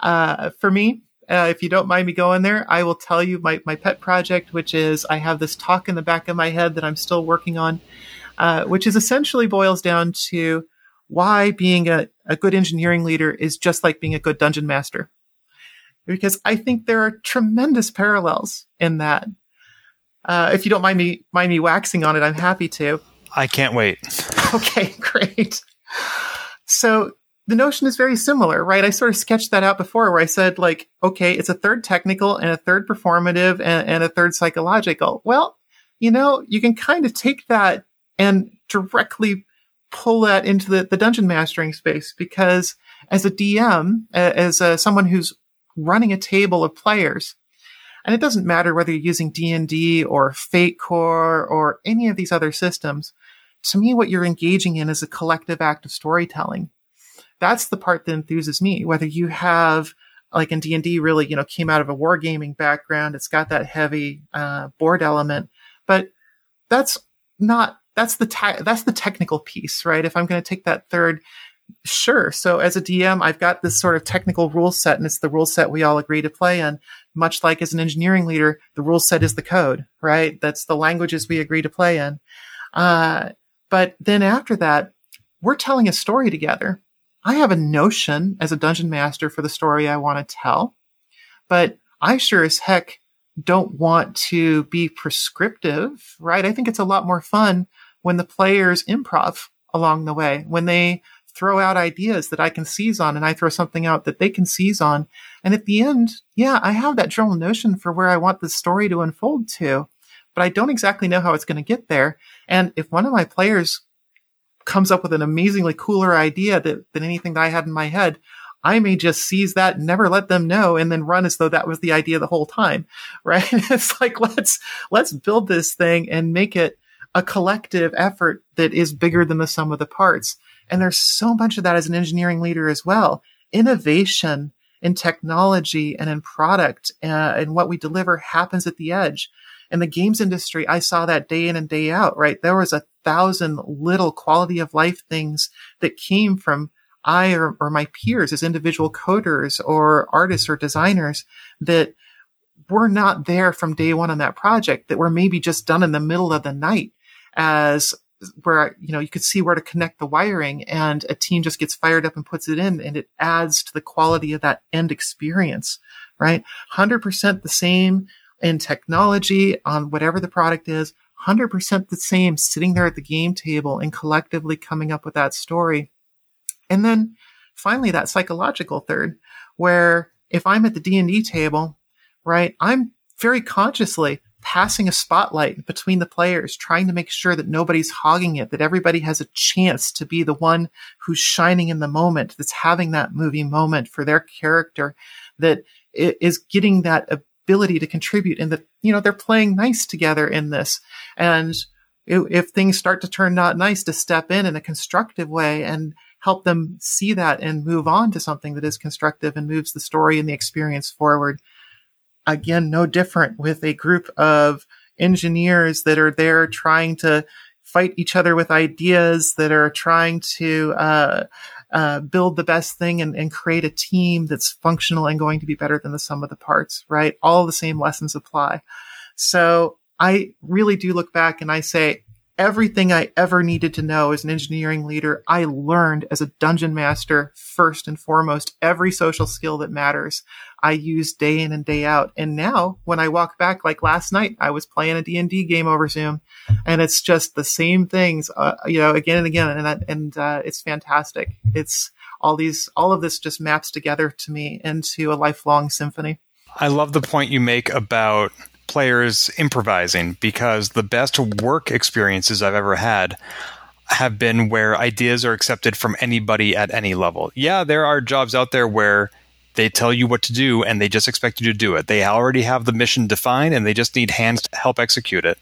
uh, for me, uh, if you don't mind me going there, I will tell you my, my pet project, which is I have this talk in the back of my head that I'm still working on, uh, which is essentially boils down to why being a, a good engineering leader is just like being a good dungeon master. Because I think there are tremendous parallels in that. Uh, if you don't mind me mind me waxing on it, I'm happy to. I can't wait. Okay, great. So the notion is very similar, right? I sort of sketched that out before where I said like, okay, it's a third technical and a third performative and, and a third psychological. Well, you know, you can kind of take that and directly pull that into the, the dungeon mastering space because as a DM, as someone who's running a table of players, and it doesn't matter whether you're using D&D or Fate Core or any of these other systems. To me, what you're engaging in is a collective act of storytelling. That's the part that enthuses me. Whether you have, like in D&D, really, you know, came out of a wargaming background, it's got that heavy uh, board element, but that's not that's the te- that's the technical piece, right? If I'm going to take that third, sure. So as a DM, I've got this sort of technical rule set, and it's the rule set we all agree to play in. Much like as an engineering leader, the rule set is the code, right? That's the languages we agree to play in. Uh, but then after that, we're telling a story together. I have a notion as a dungeon master for the story I want to tell, but I sure as heck don't want to be prescriptive, right? I think it's a lot more fun when the players improv along the way, when they throw out ideas that I can seize on and I throw something out that they can seize on. And at the end, yeah, I have that general notion for where I want the story to unfold to, but I don't exactly know how it's going to get there. And if one of my players comes up with an amazingly cooler idea that, than anything that I had in my head, I may just seize that, never let them know, and then run as though that was the idea the whole time, right? it's like let's let's build this thing and make it a collective effort that is bigger than the sum of the parts. And there's so much of that as an engineering leader as well. Innovation in technology and in product uh, and what we deliver happens at the edge. In the games industry, I saw that day in and day out, right? There was a thousand little quality of life things that came from I or, or my peers as individual coders or artists or designers that were not there from day one on that project that were maybe just done in the middle of the night as where you know you could see where to connect the wiring and a team just gets fired up and puts it in and it adds to the quality of that end experience right? 100% the same in technology on whatever the product is 100% the same sitting there at the game table and collectively coming up with that story. And then finally that psychological third where if i'm at the d&d table right i'm very consciously passing a spotlight between the players, trying to make sure that nobody's hogging it, that everybody has a chance to be the one who's shining in the moment, that's having that movie moment for their character, that is getting that ability to contribute and that, you know, they're playing nice together in this. And if things start to turn not nice, to step in in a constructive way and help them see that and move on to something that is constructive and moves the story and the experience forward again, no different with a group of engineers that are there trying to fight each other with ideas that are trying to uh, uh, build the best thing and, and, create a team that's functional and going to be better than the sum of the parts, right? All the same lessons apply. So I really do look back and I say, everything I ever needed to know as an engineering leader, I learned as a dungeon master first and foremost. Every social skill that matters, I use day in and day out. And now when I walk back, like last night, I was playing a D&D game over Zoom and it's just the same things, uh, you know, again and again. And, and, uh, it's fantastic. It's all these, all of this just maps together to me into a lifelong symphony. I love the point you make about players improvising because the best work experiences I've ever had have been where ideas are accepted from anybody at any level. Yeah, there are jobs out there where they tell you what to do and they just expect you to do it. They already have the mission defined and they just need hands to help execute it.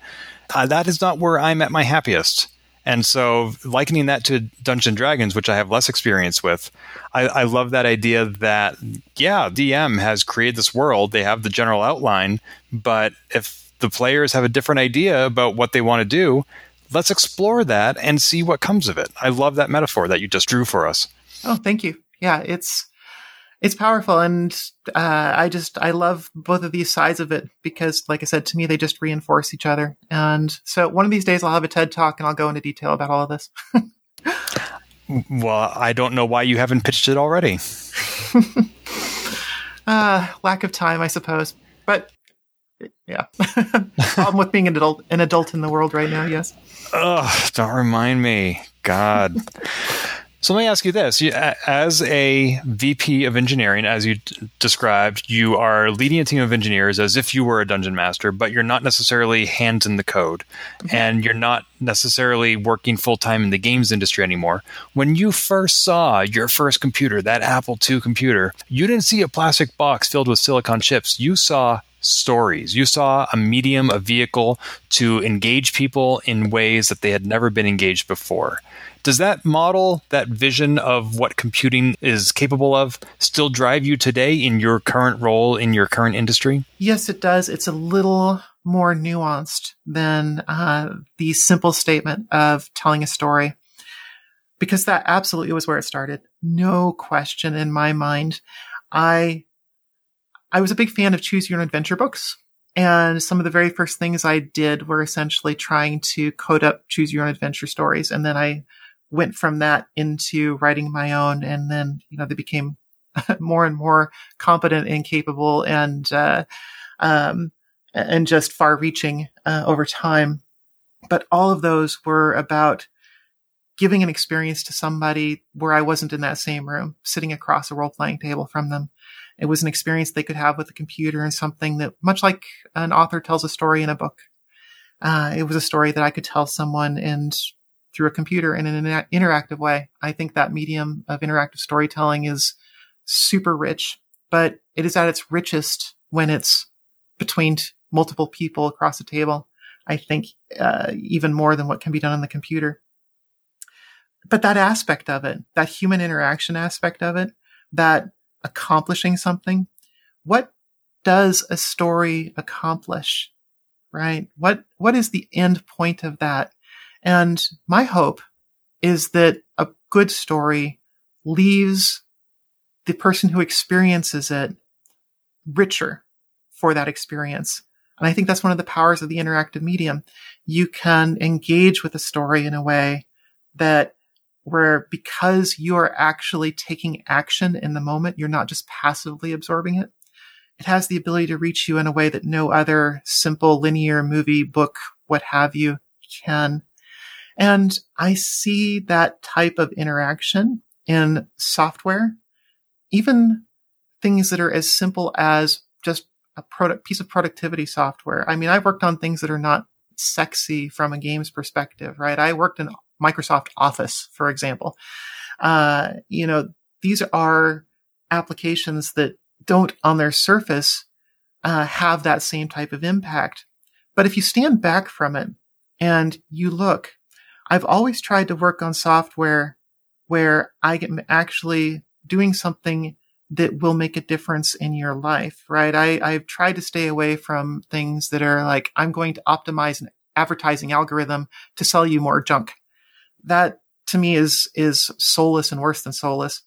Uh, that is not where I'm at my happiest. And so, likening that to Dungeon Dragons, which I have less experience with, I, I, love that idea that, yeah, DM has created this world. They have the general outline, but if the players have a different idea about what they want to do, let's explore that and see what comes of it. I love that metaphor that you just drew for us. Oh, thank you. Yeah, it's it's powerful and uh, i just i love both of these sides of it because like i said to me they just reinforce each other. And so one of these days i'll have a ted talk and i'll go into detail about all of this. Well i don't know why you haven't pitched it already. Uh, lack of time i suppose. But yeah. Problem with being an adult an adult in the world right now yes. Ugh, don't remind me. God so let me ask you this: as a VP of engineering, as you d- described, you are leading a team of engineers as if you were a dungeon master, but you're not necessarily hands in the code, mm-hmm. and you're not necessarily working full time in the games industry anymore. When you first saw your first computer, that Apple II computer, you didn't see a plastic box filled with silicon chips. You saw stories. You saw a medium, a vehicle to engage people in ways that they had never been engaged before. Does that model, that vision of what computing is capable of, still drive you today in your current role in your current industry? Yes, it does. It's a little more nuanced than uh, the simple statement of telling a story, because that absolutely was where it started. No question in my mind. I I was a big fan of choose your own adventure books. And some of the very first things I did were essentially trying to code up choose your own adventure stories. And then I went from that into writing my own. And then, you know, they became more and more competent and capable and, uh, um, and just far reaching, uh, over time. But all of those were about giving an experience to somebody where I wasn't in that same room, sitting across a role playing table from them. It was an experience they could have with a computer and something that, much like an author tells a story in a book, uh, it was a story that I could tell someone and through a computer in an interactive way. I think that medium of interactive storytelling is super rich, but it is at its richest when it's between multiple people across a table. I think uh, even more than what can be done on the computer. But that aspect of it, that human interaction aspect of it, that accomplishing something, what does a story accomplish? Right? What what is the end point of that? And my hope is that a good story leaves the person who experiences it richer for that experience. And I think that's one of the powers of the interactive medium. You can engage with a story in a way that where because you are actually taking action in the moment, you're not just passively absorbing it. It has the ability to reach you in a way that no other simple linear movie, book, what have you can. And I see that type of interaction in software, even things that are as simple as just a product piece of productivity software. I mean, I worked on things that are not sexy from a games perspective, right? I worked in Microsoft Office, for example. Uh, you know, these are applications that don't on their surface uh, have that same type of impact. But if you stand back from it and you look I've always tried to work on software where I am actually doing something that will make a difference in your life, right? I, I've tried to stay away from things that are like, I'm going to optimize an advertising algorithm to sell you more junk. That to me is, is soulless and worse than soulless.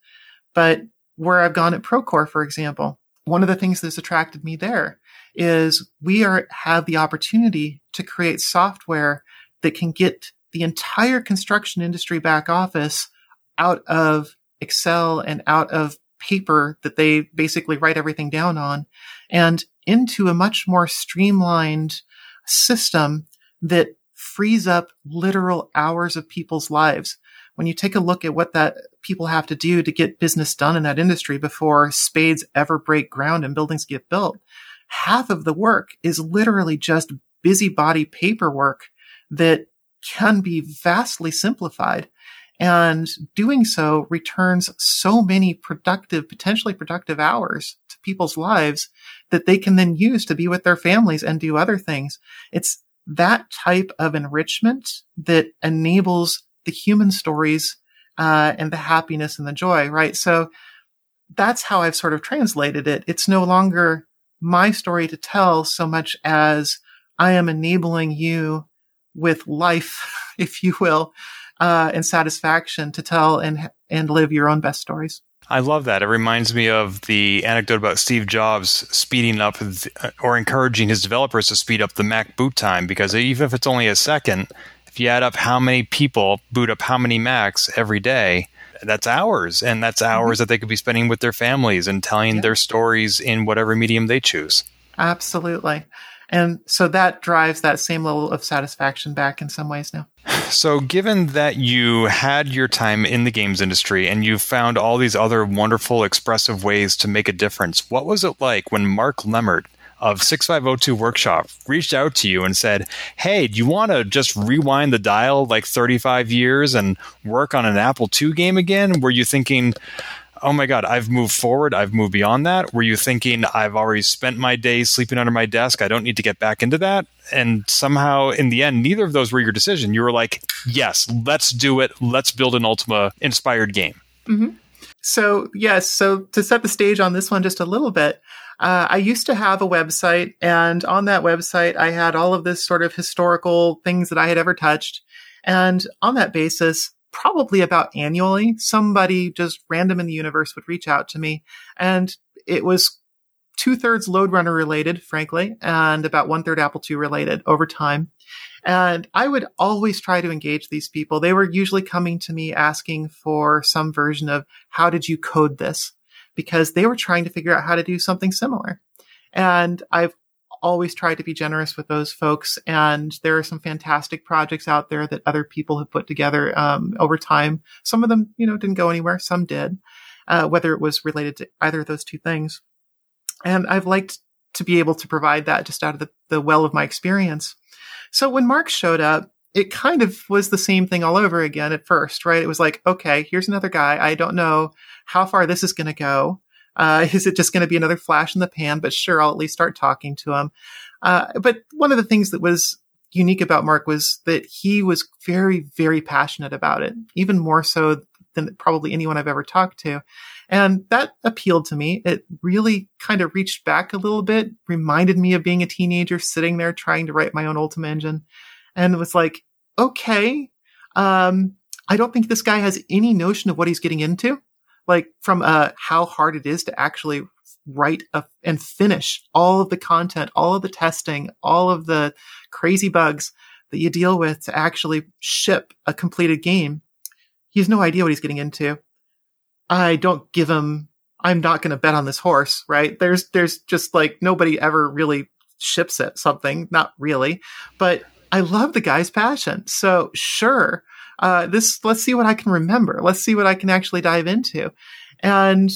But where I've gone at Procore, for example, one of the things that's attracted me there is we are, have the opportunity to create software that can get the entire construction industry back office out of Excel and out of paper that they basically write everything down on and into a much more streamlined system that frees up literal hours of people's lives. When you take a look at what that people have to do to get business done in that industry before spades ever break ground and buildings get built, half of the work is literally just busybody paperwork that can be vastly simplified. And doing so returns so many productive, potentially productive hours to people's lives that they can then use to be with their families and do other things. It's that type of enrichment that enables the human stories uh, and the happiness and the joy, right? So that's how I've sort of translated it. It's no longer my story to tell so much as I am enabling you with life, if you will, uh, and satisfaction to tell and and live your own best stories. I love that. It reminds me of the anecdote about Steve Jobs speeding up or encouraging his developers to speed up the Mac boot time because even if it's only a second, if you add up how many people boot up how many Macs every day, that's hours and that's mm-hmm. hours mm-hmm. that they could be spending with their families and telling yeah. their stories in whatever medium they choose. Absolutely. And so that drives that same level of satisfaction back in some ways now. So, given that you had your time in the games industry and you found all these other wonderful, expressive ways to make a difference, what was it like when Mark Lemmert of 6502 Workshop reached out to you and said, Hey, do you want to just rewind the dial like 35 years and work on an Apple II game again? Were you thinking, oh my God, I've moved forward. I've moved beyond that. Were you thinking, I've already spent my days sleeping under my desk. I don't need to get back into that? And somehow, in the end, neither of those were your decision. You were like, yes, let's do it. Let's build an Ultima inspired game. Mm-hmm. So, yes. So, to set the stage on this one just a little bit, uh, I used to have a website, and on that website, I had all of this sort of historical things that I had ever touched. And on that basis, probably about annually, somebody just random in the universe would reach out to me. And it was two thirds Lode Runner related, frankly, and about one third Apple II related over time. And I would always try to engage these people. They were usually coming to me asking for some version of how did you code this? Because they were trying to figure out how to do something similar. And I've always try to be generous with those folks. And there are some fantastic projects out there that other people have put together um, over time. Some of them, you know, didn't go anywhere. Some did, uh, whether it was related to either of those two things. And I've liked to be able to provide that just out of the, the well of my experience. So when Mark showed up, it kind of was the same thing all over again at first, right? It was like, okay, here's another guy. I don't know how far this is going to go. Uh, is it just going to be another flash in the pan? But sure, I'll at least start talking to him. Uh, but one of the things that was unique about Mark was that he was very, very passionate about it, even more so than probably anyone I've ever talked to. And that appealed to me. It really kind of reached back a little bit, reminded me of being a teenager sitting there trying to write my own Ultima engine and was like, okay, um, I don't think this guy has any notion of what he's getting into like from uh, how hard it is to actually write a, and finish all of the content, all of the testing, all of the crazy bugs that you deal with to actually ship a completed game. He has no idea what he's getting into. I don't give him, I'm not going to bet on this horse, right? There's, there's just like nobody ever really ships it something, not really, but I love the guy's passion. So sure, uh, this, let's see what I can remember. Let's see what I can actually dive into. And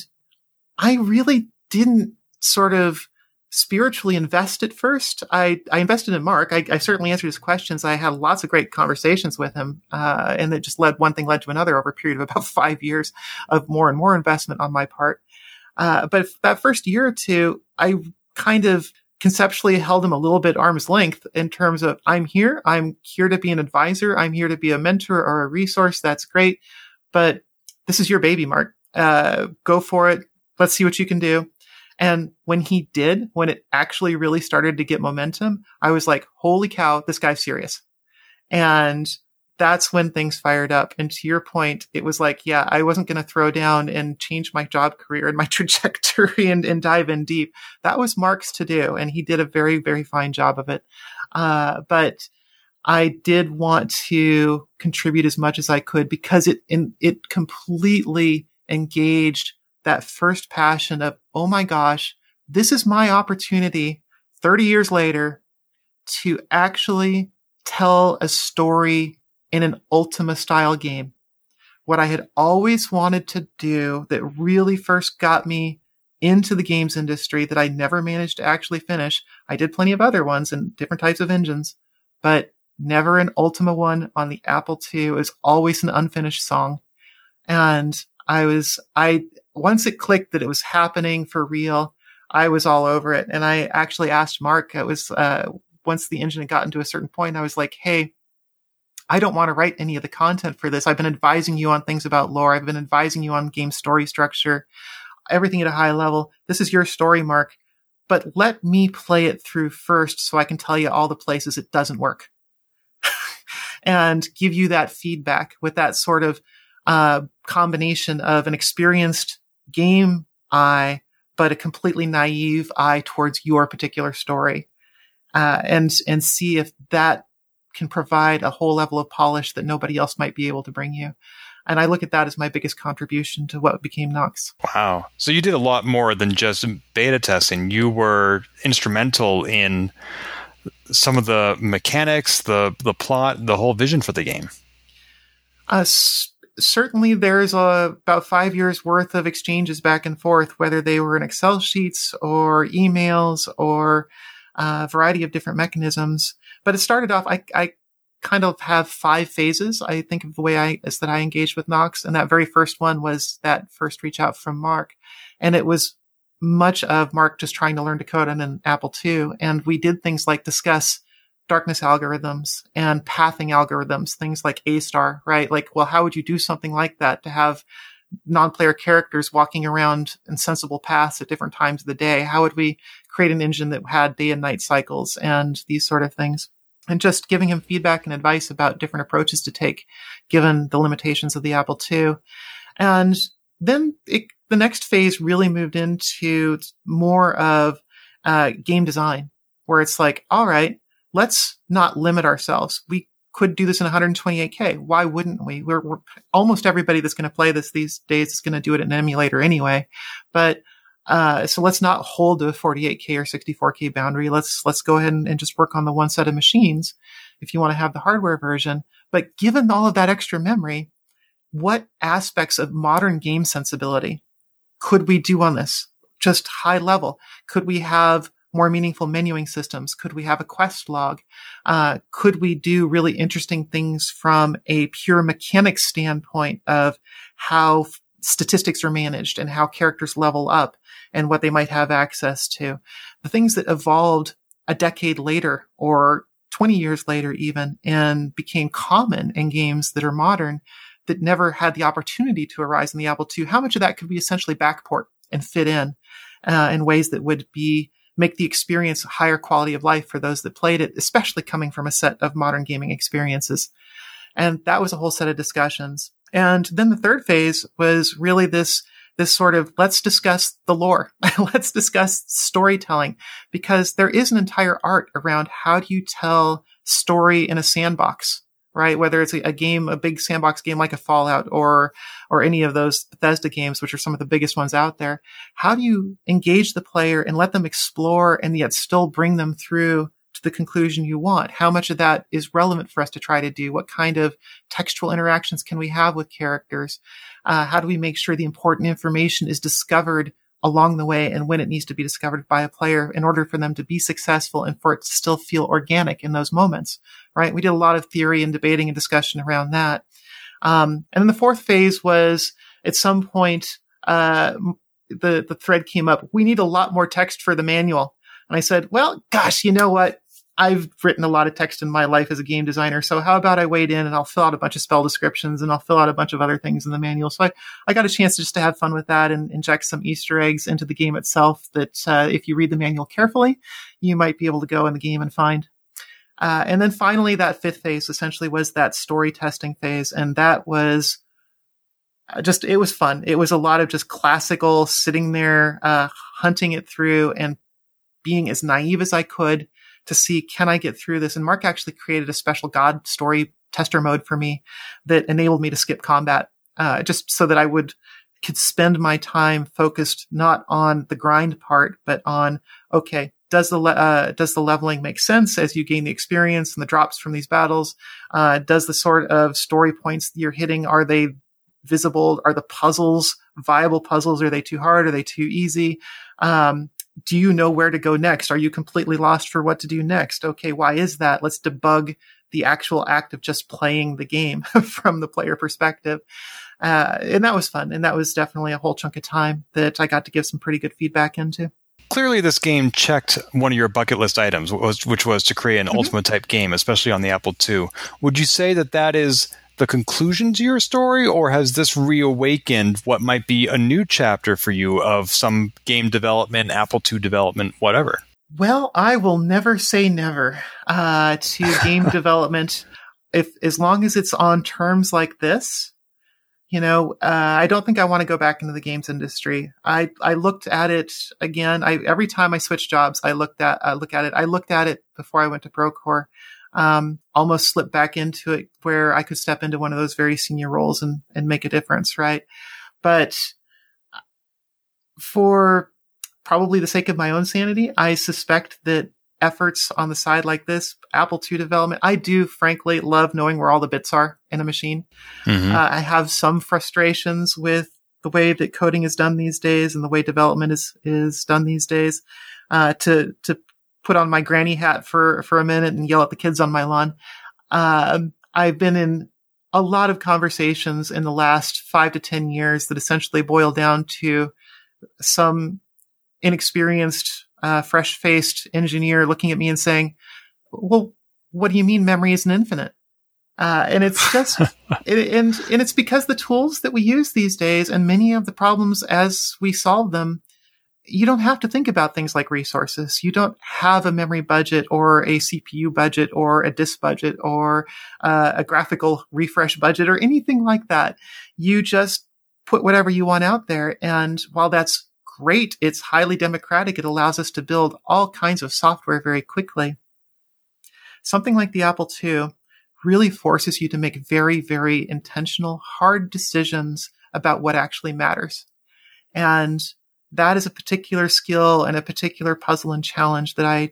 I really didn't sort of spiritually invest at first. I, I invested in Mark. I, I, certainly answered his questions. I had lots of great conversations with him. Uh, and it just led one thing led to another over a period of about five years of more and more investment on my part. Uh, but that first year or two, I kind of conceptually held him a little bit arm's length in terms of I'm here, I'm here to be an advisor, I'm here to be a mentor or a resource. That's great, but this is your baby, Mark. Uh, go for it. Let's see what you can do. And when he did, when it actually really started to get momentum, I was like, holy cow, this guy's serious. And that's when things fired up. And to your point, it was like, yeah, I wasn't going to throw down and change my job career and my trajectory and, and dive in deep. That was Mark's to do. And he did a very, very fine job of it. Uh, but I did want to contribute as much as I could because it, in, it completely engaged that first passion of, oh my gosh, this is my opportunity 30 years later to actually tell a story in an Ultima style game. What I had always wanted to do that really first got me into the games industry that I never managed to actually finish. I did plenty of other ones and different types of engines, but never an Ultima one on the Apple II. It was always an unfinished song. And I was, I, once it clicked that it was happening for real, I was all over it. And I actually asked Mark, it was, uh, once the engine had gotten to a certain point, I was like, Hey, I don't want to write any of the content for this. I've been advising you on things about lore. I've been advising you on game story structure, everything at a high level. This is your story, Mark, but let me play it through first so I can tell you all the places it doesn't work and give you that feedback with that sort of uh, combination of an experienced game eye, but a completely naive eye towards your particular story, uh, and and see if that can provide a whole level of polish that nobody else might be able to bring you. And I look at that as my biggest contribution to what became Nox. Wow. So you did a lot more than just beta testing. You were instrumental in some of the mechanics, the the plot, the whole vision for the game. Uh, certainly there's a, about five years worth of exchanges back and forth, whether they were in Excel sheets or emails or uh, a variety of different mechanisms. But it started off, I, I kind of have five phases. I think of the way I is that I engaged with Nox. and that very first one was that first reach out from Mark, and it was much of Mark just trying to learn to code on an Apple II, and we did things like discuss darkness algorithms and pathing algorithms, things like A star, right? Like, well, how would you do something like that to have non-player characters walking around in sensible paths at different times of the day? How would we create an engine that had day and night cycles and these sort of things? And just giving him feedback and advice about different approaches to take given the limitations of the Apple II. And then it, the next phase really moved into more of uh, game design, where it's like, all right, let's not limit ourselves. We could do this in 128K. Why wouldn't we? We're, we're almost everybody that's going to play this these days is going to do it in an emulator anyway. But uh, so let's not hold the 48K or 64K boundary. Let's let's go ahead and, and just work on the one set of machines if you want to have the hardware version. But given all of that extra memory, what aspects of modern game sensibility could we do on this? Just high level. Could we have more meaningful menuing systems? Could we have a quest log? Uh, could we do really interesting things from a pure mechanics standpoint of how f- statistics are managed and how characters level up and what they might have access to? The things that evolved a decade later or 20 years later even and became common in games that are modern that never had the opportunity to arise in the Apple II. How much of that could we essentially backport and fit in uh, in ways that would be make the experience a higher quality of life for those that played it, especially coming from a set of modern gaming experiences. And that was a whole set of discussions. And then the third phase was really this, this sort of let's discuss the lore. let's discuss storytelling because there is an entire art around how do you tell story in a sandbox right? Whether it's a, a, game, a big sandbox game like a Fallout or, or any of those Bethesda games, which are some of the biggest ones out there. How do you engage the player and let them explore and yet still bring them through to the conclusion you want? How much of that is relevant for us to try to do? What kind of textual interactions can we have with characters? Uh, how do we make sure the important information is discovered along the way and when it needs to be discovered by a player in order for them to be successful and for it to still feel organic in those moments, right? We did a lot of theory and debating and discussion around that. Um, and then the fourth phase was at some point, uh, the, the thread came up. We need a lot more text for the manual. And I said, well, gosh, you know what? I've written a lot of text in my life as a game designer. So how about I wade in and I'll fill out a bunch of spell descriptions and I'll fill out a bunch of other things in the manual. So I, I got a chance just to have fun with that and inject some Easter eggs into the game itself that, uh, if you read the manual carefully, you might be able to go in the game and find. Uh, and then finally, that fifth phase essentially was that story testing phase. And that was uh, just, it was fun. It was a lot of just classical sitting there, uh, hunting it through and being as naive as I could to see can I get through this. And Mark actually created a special God story tester mode for me that enabled me to skip combat, uh, just so that I would could spend my time focused not on the grind part, but on okay, does the uh, does the leveling make sense as you gain the experience and the drops from these battles? Uh, does the sort of story points you're hitting are they visible? Are the puzzles viable puzzles? Are they too hard? Are they too easy? Um, do you know where to go next? Are you completely lost for what to do next? Okay, why is that? Let's debug the actual act of just playing the game from the player perspective. Uh, and that was fun. And that was definitely a whole chunk of time that I got to give some pretty good feedback into. Clearly, this game checked one of your bucket list items, which was to create an mm-hmm. Ultima type game, especially on the Apple II. Would you say that that is the conclusion to your story, or has this reawakened what might be a new chapter for you of some game development, Apple II development, whatever? Well, I will never say never uh, to game development. If as long as it's on terms like this, you know, uh, I don't think I want to go back into the games industry. I I looked at it again. I every time I switch jobs, I looked at look at it. I looked at it before I went to Procore um, almost slipped back into it where I could step into one of those very senior roles and, and make a difference, right? But for probably the sake of my own sanity, I suspect that efforts on the side like this, Apple II development, I do frankly love knowing where all the bits are in a machine. Mm-hmm. Uh, I have some frustrations with the way that coding is done these days and the way development is is done these days. Uh, to to put on my granny hat for for a minute and yell at the kids on my lawn. Um, I've been in a lot of conversations in the last five to ten years that essentially boil down to some inexperienced, uh, fresh-faced engineer looking at me and saying, "Well, what do you mean memory isn't infinite?" Uh, and it's just, it, and and it's because the tools that we use these days, and many of the problems as we solve them, you don't have to think about things like resources. You don't have a memory budget or a CPU budget or a disk budget or uh, a graphical refresh budget or anything like that. You just put whatever you want out there. And while that's great, it's highly democratic. It allows us to build all kinds of software very quickly. Something like the Apple II really forces you to make very, very intentional, hard decisions about what actually matters. And that is a particular skill and a particular puzzle and challenge that I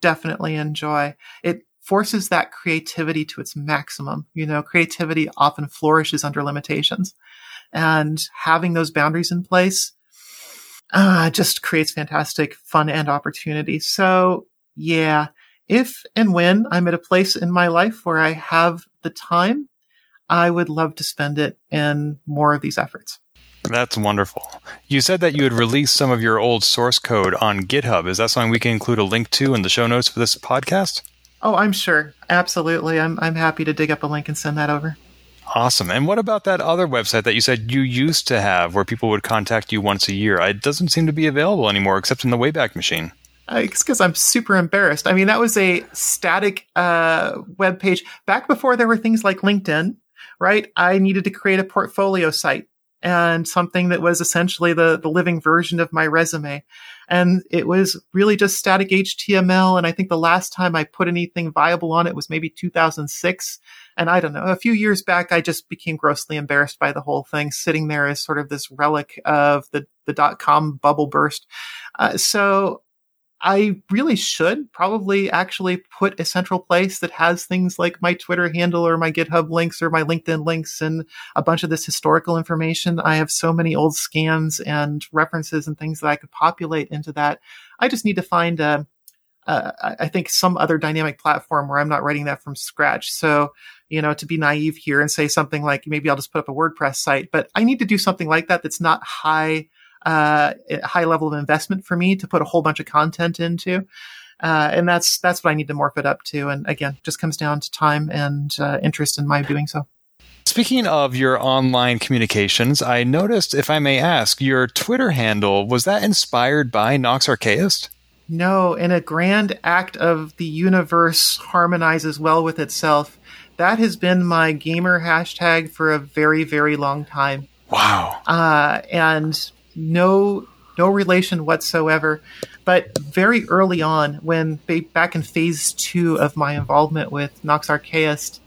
definitely enjoy. It forces that creativity to its maximum. You know, creativity often flourishes under limitations and having those boundaries in place uh, just creates fantastic fun and opportunity. So yeah, if and when I'm at a place in my life where I have the time, I would love to spend it in more of these efforts. That's wonderful. You said that you had released some of your old source code on GitHub. Is that something we can include a link to in the show notes for this podcast? Oh, I'm sure. Absolutely. I'm I'm happy to dig up a link and send that over. Awesome. And what about that other website that you said you used to have where people would contact you once a year? It doesn't seem to be available anymore except in the Wayback Machine. Uh, it's because I'm super embarrassed. I mean, that was a static uh, web page back before there were things like LinkedIn, right? I needed to create a portfolio site and something that was essentially the, the living version of my resume. And it was really just static HTML. And I think the last time I put anything viable on it was maybe 2006. And I don't know, a few years back, I just became grossly embarrassed by the whole thing, sitting there as sort of this relic of the, the dot com bubble burst. Uh, so I really should probably actually put a central place that has things like my Twitter handle or my GitHub links or my LinkedIn links and a bunch of this historical information. I have so many old scans and references and things that I could populate into that. I just need to find a, uh, I think some other dynamic platform where I'm not writing that from scratch. So, you know, to be naive here and say something like maybe I'll just put up a WordPress site, but I need to do something like that that's not high uh, high level of investment for me to put a whole bunch of content into. Uh, and that's that's what I need to morph it up to. And again, just comes down to time and uh, interest in my doing so. Speaking of your online communications, I noticed, if I may ask, your Twitter handle was that inspired by Nox Archaist? No, in a grand act of the universe harmonizes well with itself. That has been my gamer hashtag for a very, very long time. Wow. Uh, and no no relation whatsoever. But very early on, when back in phase two of my involvement with Nox Archaist,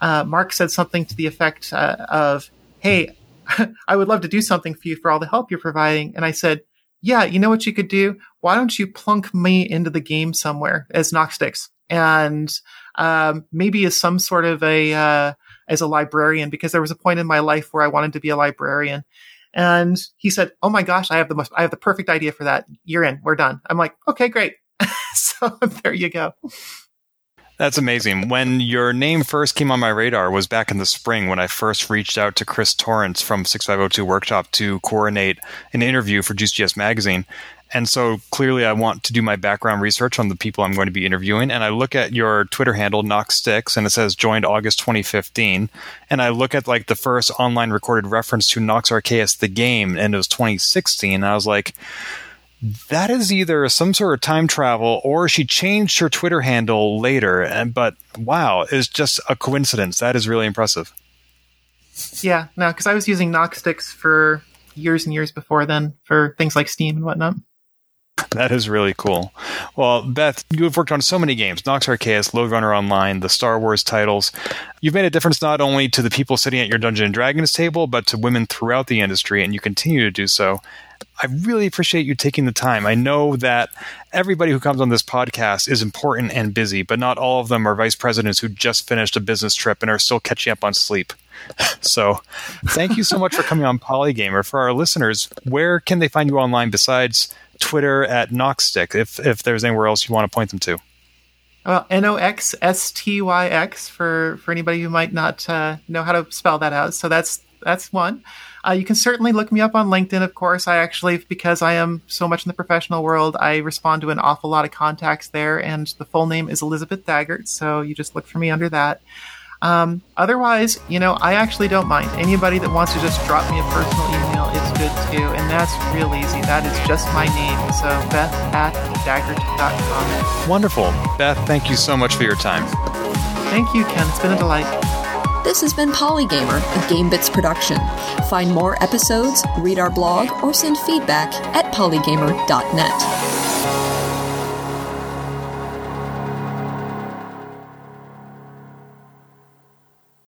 uh, Mark said something to the effect uh, of, "Hey, I would love to do something for you for all the help you're providing." And I said, "Yeah, you know what you could do? Why don't you plunk me into the game somewhere as Noxstyx and um, maybe as some sort of a uh, as a librarian because there was a point in my life where I wanted to be a librarian." And he said, "Oh my gosh, I have the most, I have the perfect idea for that. You're in. We're done." I'm like, "Okay, great." so there you go. That's amazing. When your name first came on my radar was back in the spring when I first reached out to Chris Torrance from 6502 Workshop to coordinate an interview for Juiced.GS Magazine. And so clearly I want to do my background research on the people I'm going to be interviewing. And I look at your Twitter handle, Noxstyx, and it says joined August 2015. And I look at like the first online recorded reference to Nox Archaist, the game, and it was 2016. And I was like, that is either some sort of time travel or she changed her Twitter handle later. And but wow, it's just a coincidence. That is really impressive. Yeah, no, because I was using Noxstyx for years and years before then for things like Steam and whatnot. That is really cool. Well, Beth, you have worked on so many games Nox Archaist, Lode Runner Online, the Star Wars titles. You've made a difference not only to the people sitting at your Dungeon and Dragons table, but to women throughout the industry, and you continue to do so. I really appreciate you taking the time. I know that everybody who comes on this podcast is important and busy, but not all of them are vice presidents who just finished a business trip and are still catching up on sleep. so, thank you so much for coming on Polygamer. For our listeners, where can they find you online besides Twitter at Noxstyx, if if there's anywhere else you want to point them to? Well, N O X S T Y X for for anybody who might not uh, know how to spell that out. So that's that's one. Uh, you can certainly look me up on LinkedIn, of course. I actually, because I am so much in the professional world, I respond to an awful lot of contacts there, and the full name is Elizabeth Daggert. So you just look for me under that. Um, otherwise, you know, I actually don't mind. Anybody that wants to just drop me a personal email is good too, and that's real easy. That is just my name. So Beth at daggert.com. Wonderful. Beth, thank you so much for your time. Thank you, Ken. It's been a delight. This has been Polygamer, a GameBits production. Find more episodes, read our blog, or send feedback at polygamer.net.